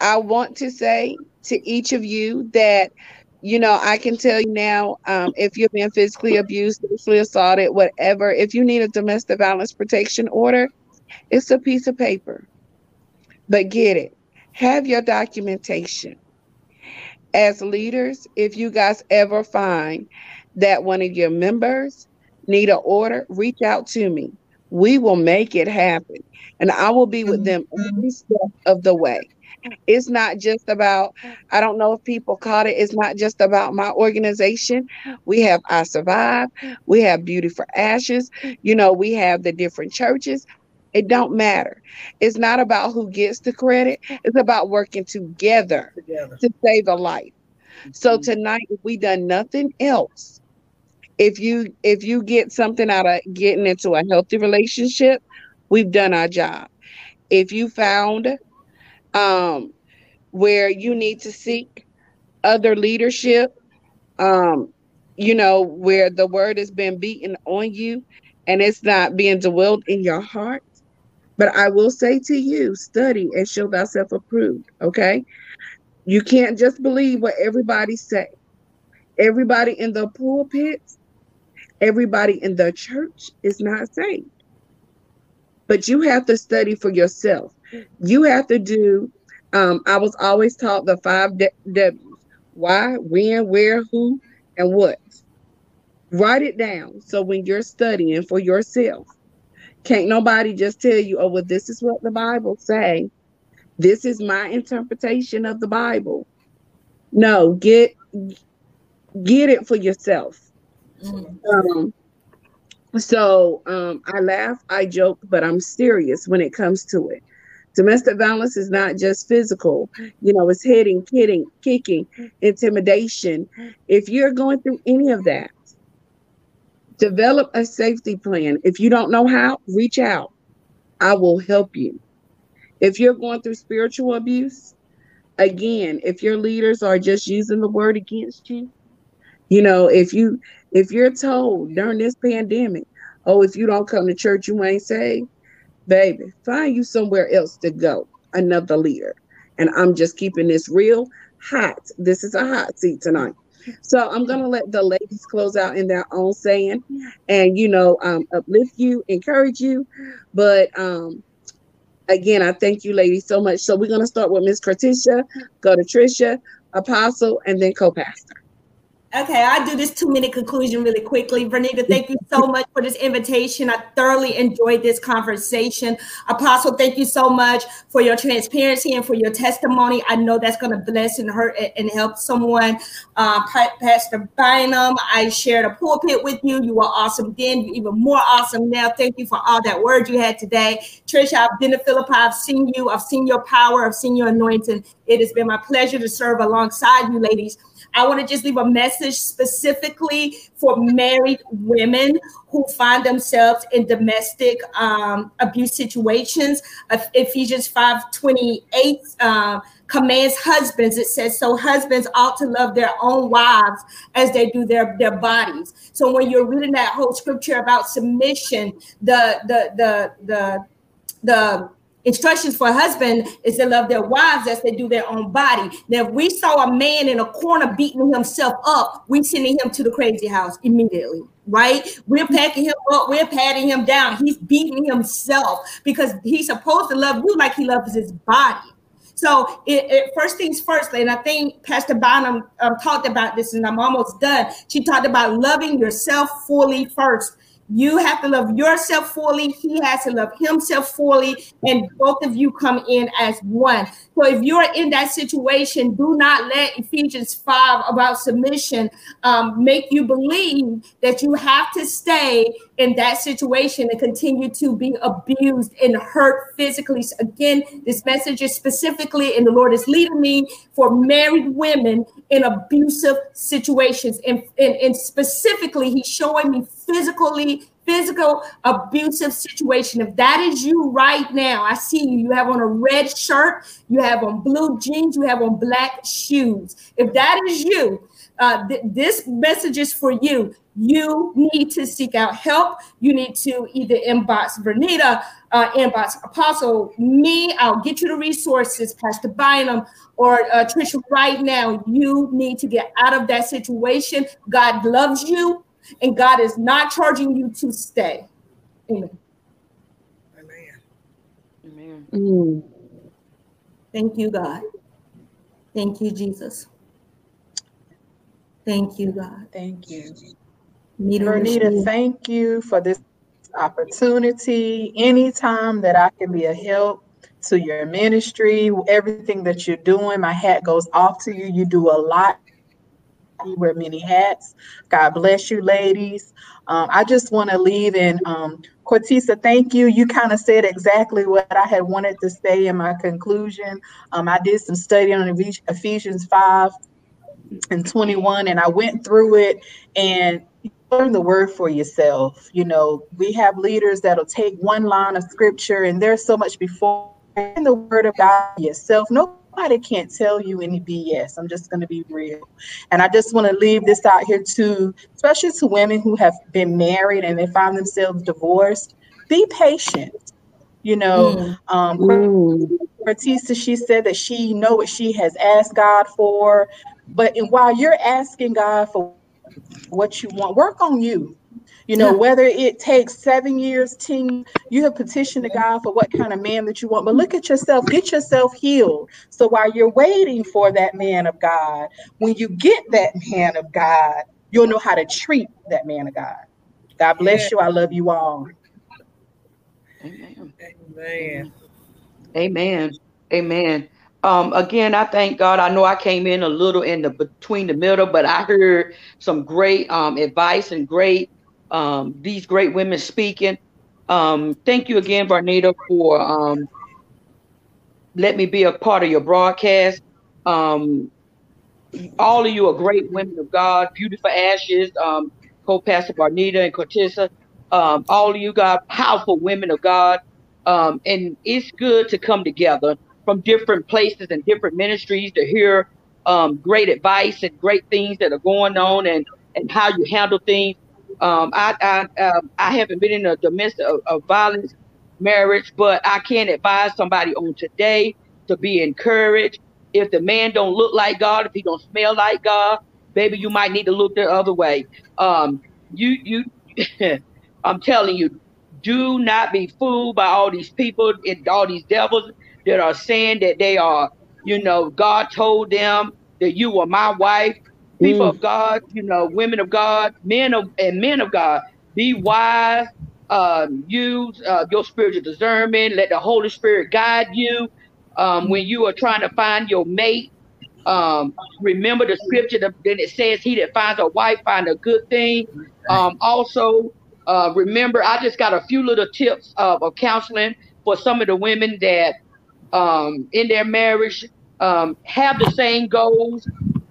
I want to say to each of you that you know I can tell you now um, if you're being physically abused, sexually assaulted, whatever. If you need a domestic violence protection order, it's a piece of paper, but get it. Have your documentation. As leaders, if you guys ever find that one of your members need an order, reach out to me. We will make it happen. And I will be with them every step of the way. It's not just about, I don't know if people caught it, it's not just about my organization. We have I Survive, we have Beauty for Ashes, you know, we have the different churches. It don't matter. It's not about who gets the credit. It's about working together, together. to save a life. So mm-hmm. tonight, if we done nothing else, if you if you get something out of getting into a healthy relationship, we've done our job. If you found um, where you need to seek other leadership, um, you know, where the word has been beaten on you and it's not being dwelled in your heart. But I will say to you, study and show thyself approved. Okay. You can't just believe what everybody say. Everybody in the pulpits everybody in the church is not saved. But you have to study for yourself. You have to do, um, I was always taught the five W's why, when, where, who, and what. Write it down. So when you're studying for yourself, can't nobody just tell you, oh, well, this is what the Bible say. This is my interpretation of the Bible. No, get get it for yourself um, so um, I laugh, I joke, but I'm serious when it comes to it. Domestic violence is not just physical, you know, it's hitting, kidding, kicking, intimidation. If you're going through any of that, develop a safety plan. If you don't know how, reach out. I will help you. If you're going through spiritual abuse, again, if your leaders are just using the word against you, you know, if you if you're told during this pandemic, oh, if you don't come to church, you ain't saved. Baby, find you somewhere else to go, another leader. And I'm just keeping this real hot. This is a hot seat tonight. So I'm gonna let the ladies close out in their own saying, and you know, um, uplift you, encourage you. But um, again, I thank you, ladies, so much. So we're gonna start with Miss Cortisha, go to Trechia, Apostle, and then co-pastor. Okay, I'll do this two minute conclusion really quickly. Vernita, thank you so much for this invitation. I thoroughly enjoyed this conversation. Apostle, thank you so much for your transparency and for your testimony. I know that's going to bless and hurt and help someone. Uh, Pastor Bynum, I shared a pulpit with you. You were awesome then, you're even more awesome now. Thank you for all that word you had today. Trechia, I've been to Philippi. I've seen you. I've seen your power. I've seen your anointing. It has been my pleasure to serve alongside you, ladies. I want to just leave a message specifically for married women who find themselves in domestic um, abuse situations. Ephesians 5 28 uh, commands husbands. It says, So husbands ought to love their own wives as they do their, their bodies. So when you're reading that whole scripture about submission, the the the the the instructions for husband is to love their wives as they do their own body. Now, if we saw a man in a corner beating himself up, we sending him to the crazy house immediately, right? We're packing him up, we're patting him down. He's beating himself because he's supposed to love you like he loves his body. So, it, it, first things first, and I think Pastor Bynum um, talked about this, and I'm almost done. She talked about loving yourself fully first you have to love yourself fully. He has to love himself fully. And both of you come in as one. So if you're in that situation, do not let Ephesians 5 about submission um, make you believe that you have to stay in that situation and continue to be abused and hurt physically. So again, this message is specifically, and the Lord is leading me for married women in abusive situations. And, and, and specifically, He's showing me physically physical abusive situation. If that is you right now, I see you. You have on a red shirt, you have on blue jeans, you have on black shoes. If that is you, uh, th- this message is for you. You need to seek out help. You need to either inbox Vernita, uh, inbox Apostle, me. I'll get you the resources, Pastor Bynum or uh, Trechia. Right now, you need to get out of that situation. God loves you and God is not charging you to stay. Amen. Amen. Amen. Mm. Thank you, God. Thank you, Jesus. Thank you, God. Thank you. Vernita, thank you for this opportunity. Anytime that I can be a help to your ministry, everything that you're doing, my hat goes off to you. You do a lot you wear many hats. God bless you, ladies. Um, I just want to leave and um, Cortisha, thank you. You kind of said exactly what I had wanted to say in my conclusion. Um, I did some study on Ephesians 5 and 21, and I went through it and learn the word for yourself. You know, we have leaders that'll take one line of scripture, and there's so much before in the word of God yourself. No nobody can't tell you any BS. I'm just going to be real. And I just want to leave this out here to, especially to women who have been married and they find themselves divorced. Be patient. You know, mm. um, mm. she said that she know what she has asked God for, but while you're asking God for what you want, work on you. You know, yeah. whether it takes seven years, 10, you have petitioned to God for what kind of man that you want. But look at yourself, get yourself healed. So while you're waiting for that man of God, when you get that man of God, you'll know how to treat that man of God. God bless yeah. you. I love you all. Amen. Amen. Amen. Amen. Um, again, I thank God. I know I came in a little in the between the middle, but I heard some great um, advice and great um, these great women speaking. Um, thank you again, Barnita, for um, let me be a part of your broadcast. Um, all of you are great women of God, beautiful ashes, um, co-pastor Barnita and Cortisha. Um, all of you got powerful women of God. Um, and it's good to come together from different places and different ministries to hear um, great advice and great things that are going on and, and how you handle things Um, I I, uh, I haven't been in a domestic a violence marriage, but I can advise somebody on today to be encouraged. If the man don't look like God, if he don't smell like God, baby, you might need to look the other way. Um, you you, I'm telling you, do not be fooled by all these people and all these devils that are saying that they are, you know, God told them that you were my wife. People mm. of God, you know, women of God, men of and men of God, be wise. Um, use uh, your spiritual discernment. Let the Holy Spirit guide you um, when you are trying to find your mate. Um, remember the scripture that it says, "He that finds a wife find a good thing." Um, also, uh, remember, I just got a few little tips of, of counseling for some of the women that um, in their marriage um, have the same goals,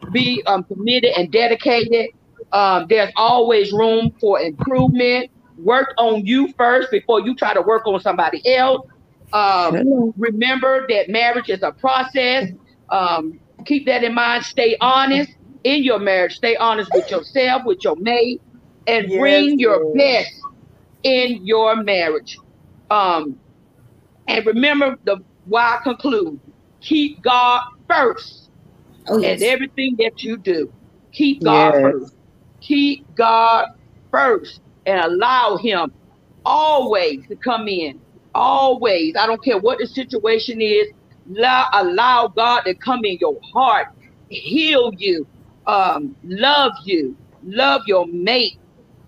be um, committed and dedicated. Um, there's always room for improvement. Work on you first before you try to work on somebody else. Um, remember that marriage is a process. Um, keep that in mind. Stay honest in your marriage. Stay honest with yourself, with your mate, and yes, bring your best in your marriage. Um, and remember the why I conclude. Keep God first oh, yes. and everything that you do. Keep God yes. first. Keep God first and allow Him always to come in. Always. I don't care what the situation is. Allow, allow God to come in your heart, heal you, um, love you, love your mate,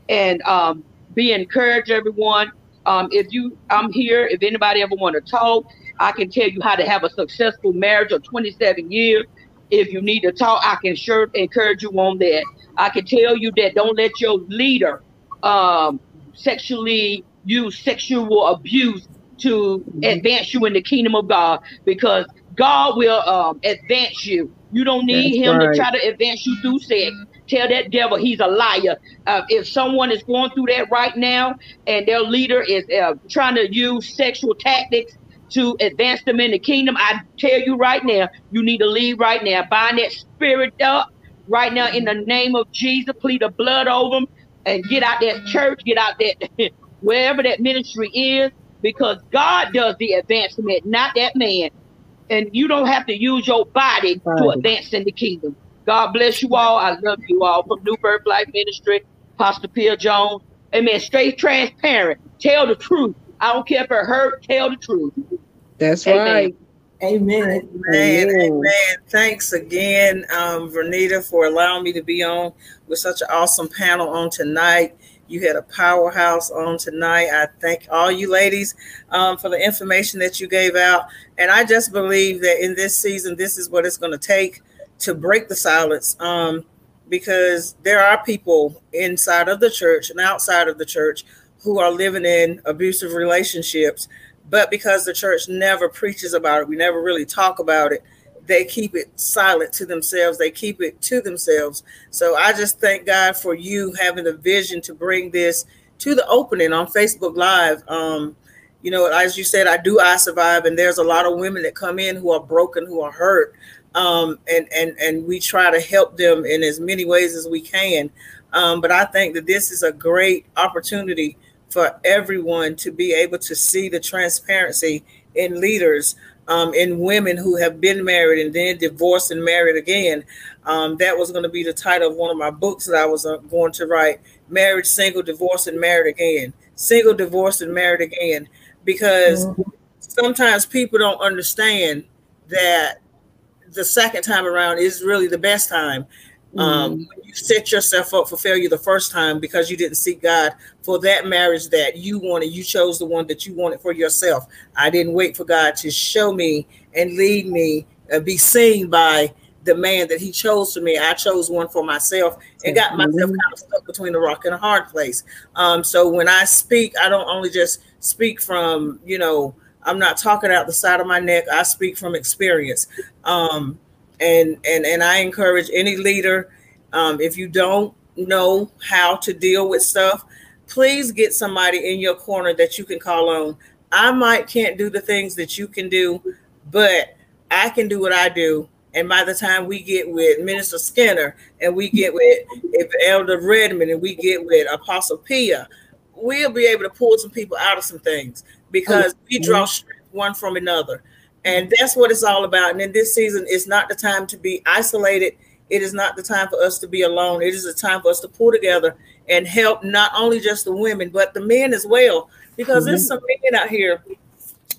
and um, be encouraged, everyone. Um, if you, I'm here. If anybody ever want to talk, I can tell you how to have a successful marriage of 27 years. If you need to talk, I can sure encourage you on that. I can tell you that don't let your leader um, sexually use sexual abuse to mm-hmm. advance you in the kingdom of God because God will um, advance you. You don't need That's him right. to try to advance you through sex. Tell that devil he's a liar. Uh, if someone is going through that right now and their leader is uh, trying to use sexual tactics to advance them in the kingdom, I tell you right now, you need to leave right now. Bind that spirit up right now in the name of Jesus. Plead the blood over them and get out that church, get out that wherever that ministry is, because God does the advancement, not that man. And you don't have to use your body to advance in the kingdom. God bless you all. I love you all from New Birth Life Ministry, Pastor Pia Jones. Amen. Straight transparent. Tell the truth. I don't care if it hurt, tell the truth. That's Amen. right. Amen. Amen. Amen. Thanks again, um, Vernita, for allowing me to be on with such an awesome panel on tonight. You had a powerhouse on tonight. I thank all you ladies um, for the information that you gave out. And I just believe that in this season, this is what it's going to take to break the silence. Um, because there are people inside of the church and outside of the church who are living in abusive relationships but because the church never preaches about it, we never really talk about it, they keep it silent to themselves. They keep it to themselves. So I just thank God for you having the vision to bring this to the opening on Facebook Live. Um, you know, as you said, I do I survive, and there's a lot of women that come in who are broken, who are hurt, um, and and and we try to help them in as many ways as we can. Um, but I think that this is a great opportunity for everyone to be able to see the transparency in leaders, um, in women who have been married and then divorced and married again. Um, that was going to be the title of one of my books that I was uh, going to write Marriage, Single, Divorced, and Married Again. Single, Divorced, and Married Again. Because mm-hmm. sometimes people don't understand that the second time around is really the best time. Um, mm. you set yourself up for failure the first time because you didn't seek God for that marriage that you wanted. You chose the one that you wanted for yourself. I didn't wait for God to show me and lead me, uh, be seen by the man that He chose for me. I chose one for myself and got myself mm-hmm. kind of stuck between a rock and a hard place. Um, so when I speak, I don't only just speak from, you know, I'm not talking out the side of my neck. I speak from experience. Um, and and and I encourage any leader, um, if you don't know how to deal with stuff, please get somebody in your corner that you can call on. I might can't do the things that you can do, but I can do what I do, And by the time we get with Minister Skinner and we get with Elder Redmond and we get with Apostle Pia, we'll be able to pull some people out of some things because we draw strength one from another. And that's what it's all about. And in this season, it's not the time to be isolated. It is not the time for us to be alone. It is the time for us to pull together and help not only just the women, but the men as well. Because mm-hmm. there's some men out here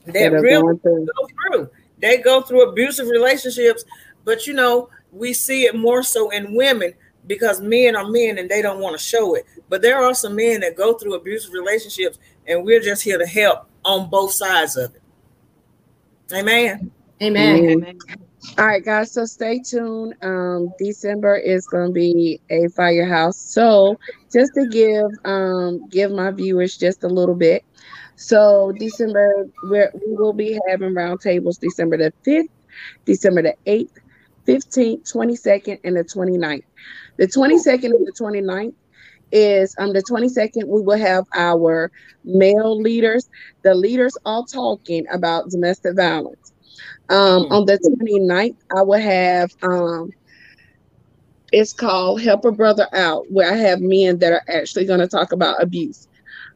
that really go through. They go through abusive relationships, but you know, we see it more so in women because men are men and they don't want to show it. But there are some men that go through abusive relationships, and we're just here to help on both sides of it. Amen. Amen. Amen. All right, guys. So stay tuned. Um, December is going to be a firehouse. So just to give um give my viewers just a little bit. So December we we will be having roundtables December the fifth, December the eighth, 15th, 22nd, and the 29th. The 22nd and the 29th is um the 22nd we will have our male leaders the leaders all talking about domestic violence um mm-hmm. on the 29th i will have um it's called help a brother out where i have men that are actually going to talk about abuse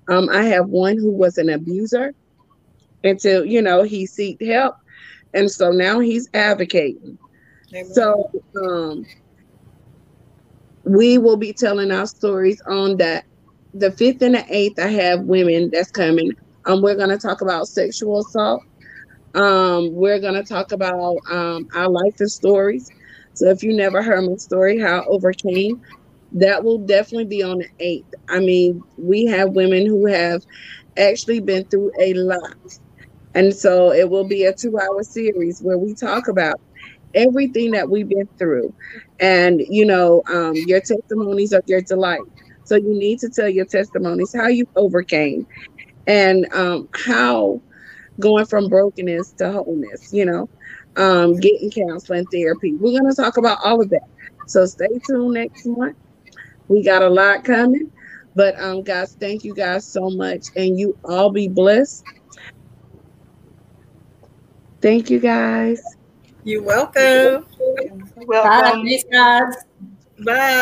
um i have one who was an abuser until you know he seeked help and so now he's advocating Amen. so um we will be telling our stories on that. The fifth and the eighth, I have women that's coming. Um, we're gonna talk about sexual assault. Um, we're gonna talk about um our life and stories. So if you never heard my story, how I overcame, that will definitely be on the eighth. I mean, we have women who have actually been through a lot. And so it will be a two hour series where we talk about everything that we've been through. And, you know, um, your testimonies are your delight. So you need to tell your testimonies how you overcame and um, how going from brokenness to wholeness, you know, um, getting counseling therapy. We're going to talk about all of that. So stay tuned next month. We got a lot coming. But um, guys, thank you guys so much. And you all be blessed. Thank you guys. You're welcome. You're welcome. Bye. Thanks, guys. Bye.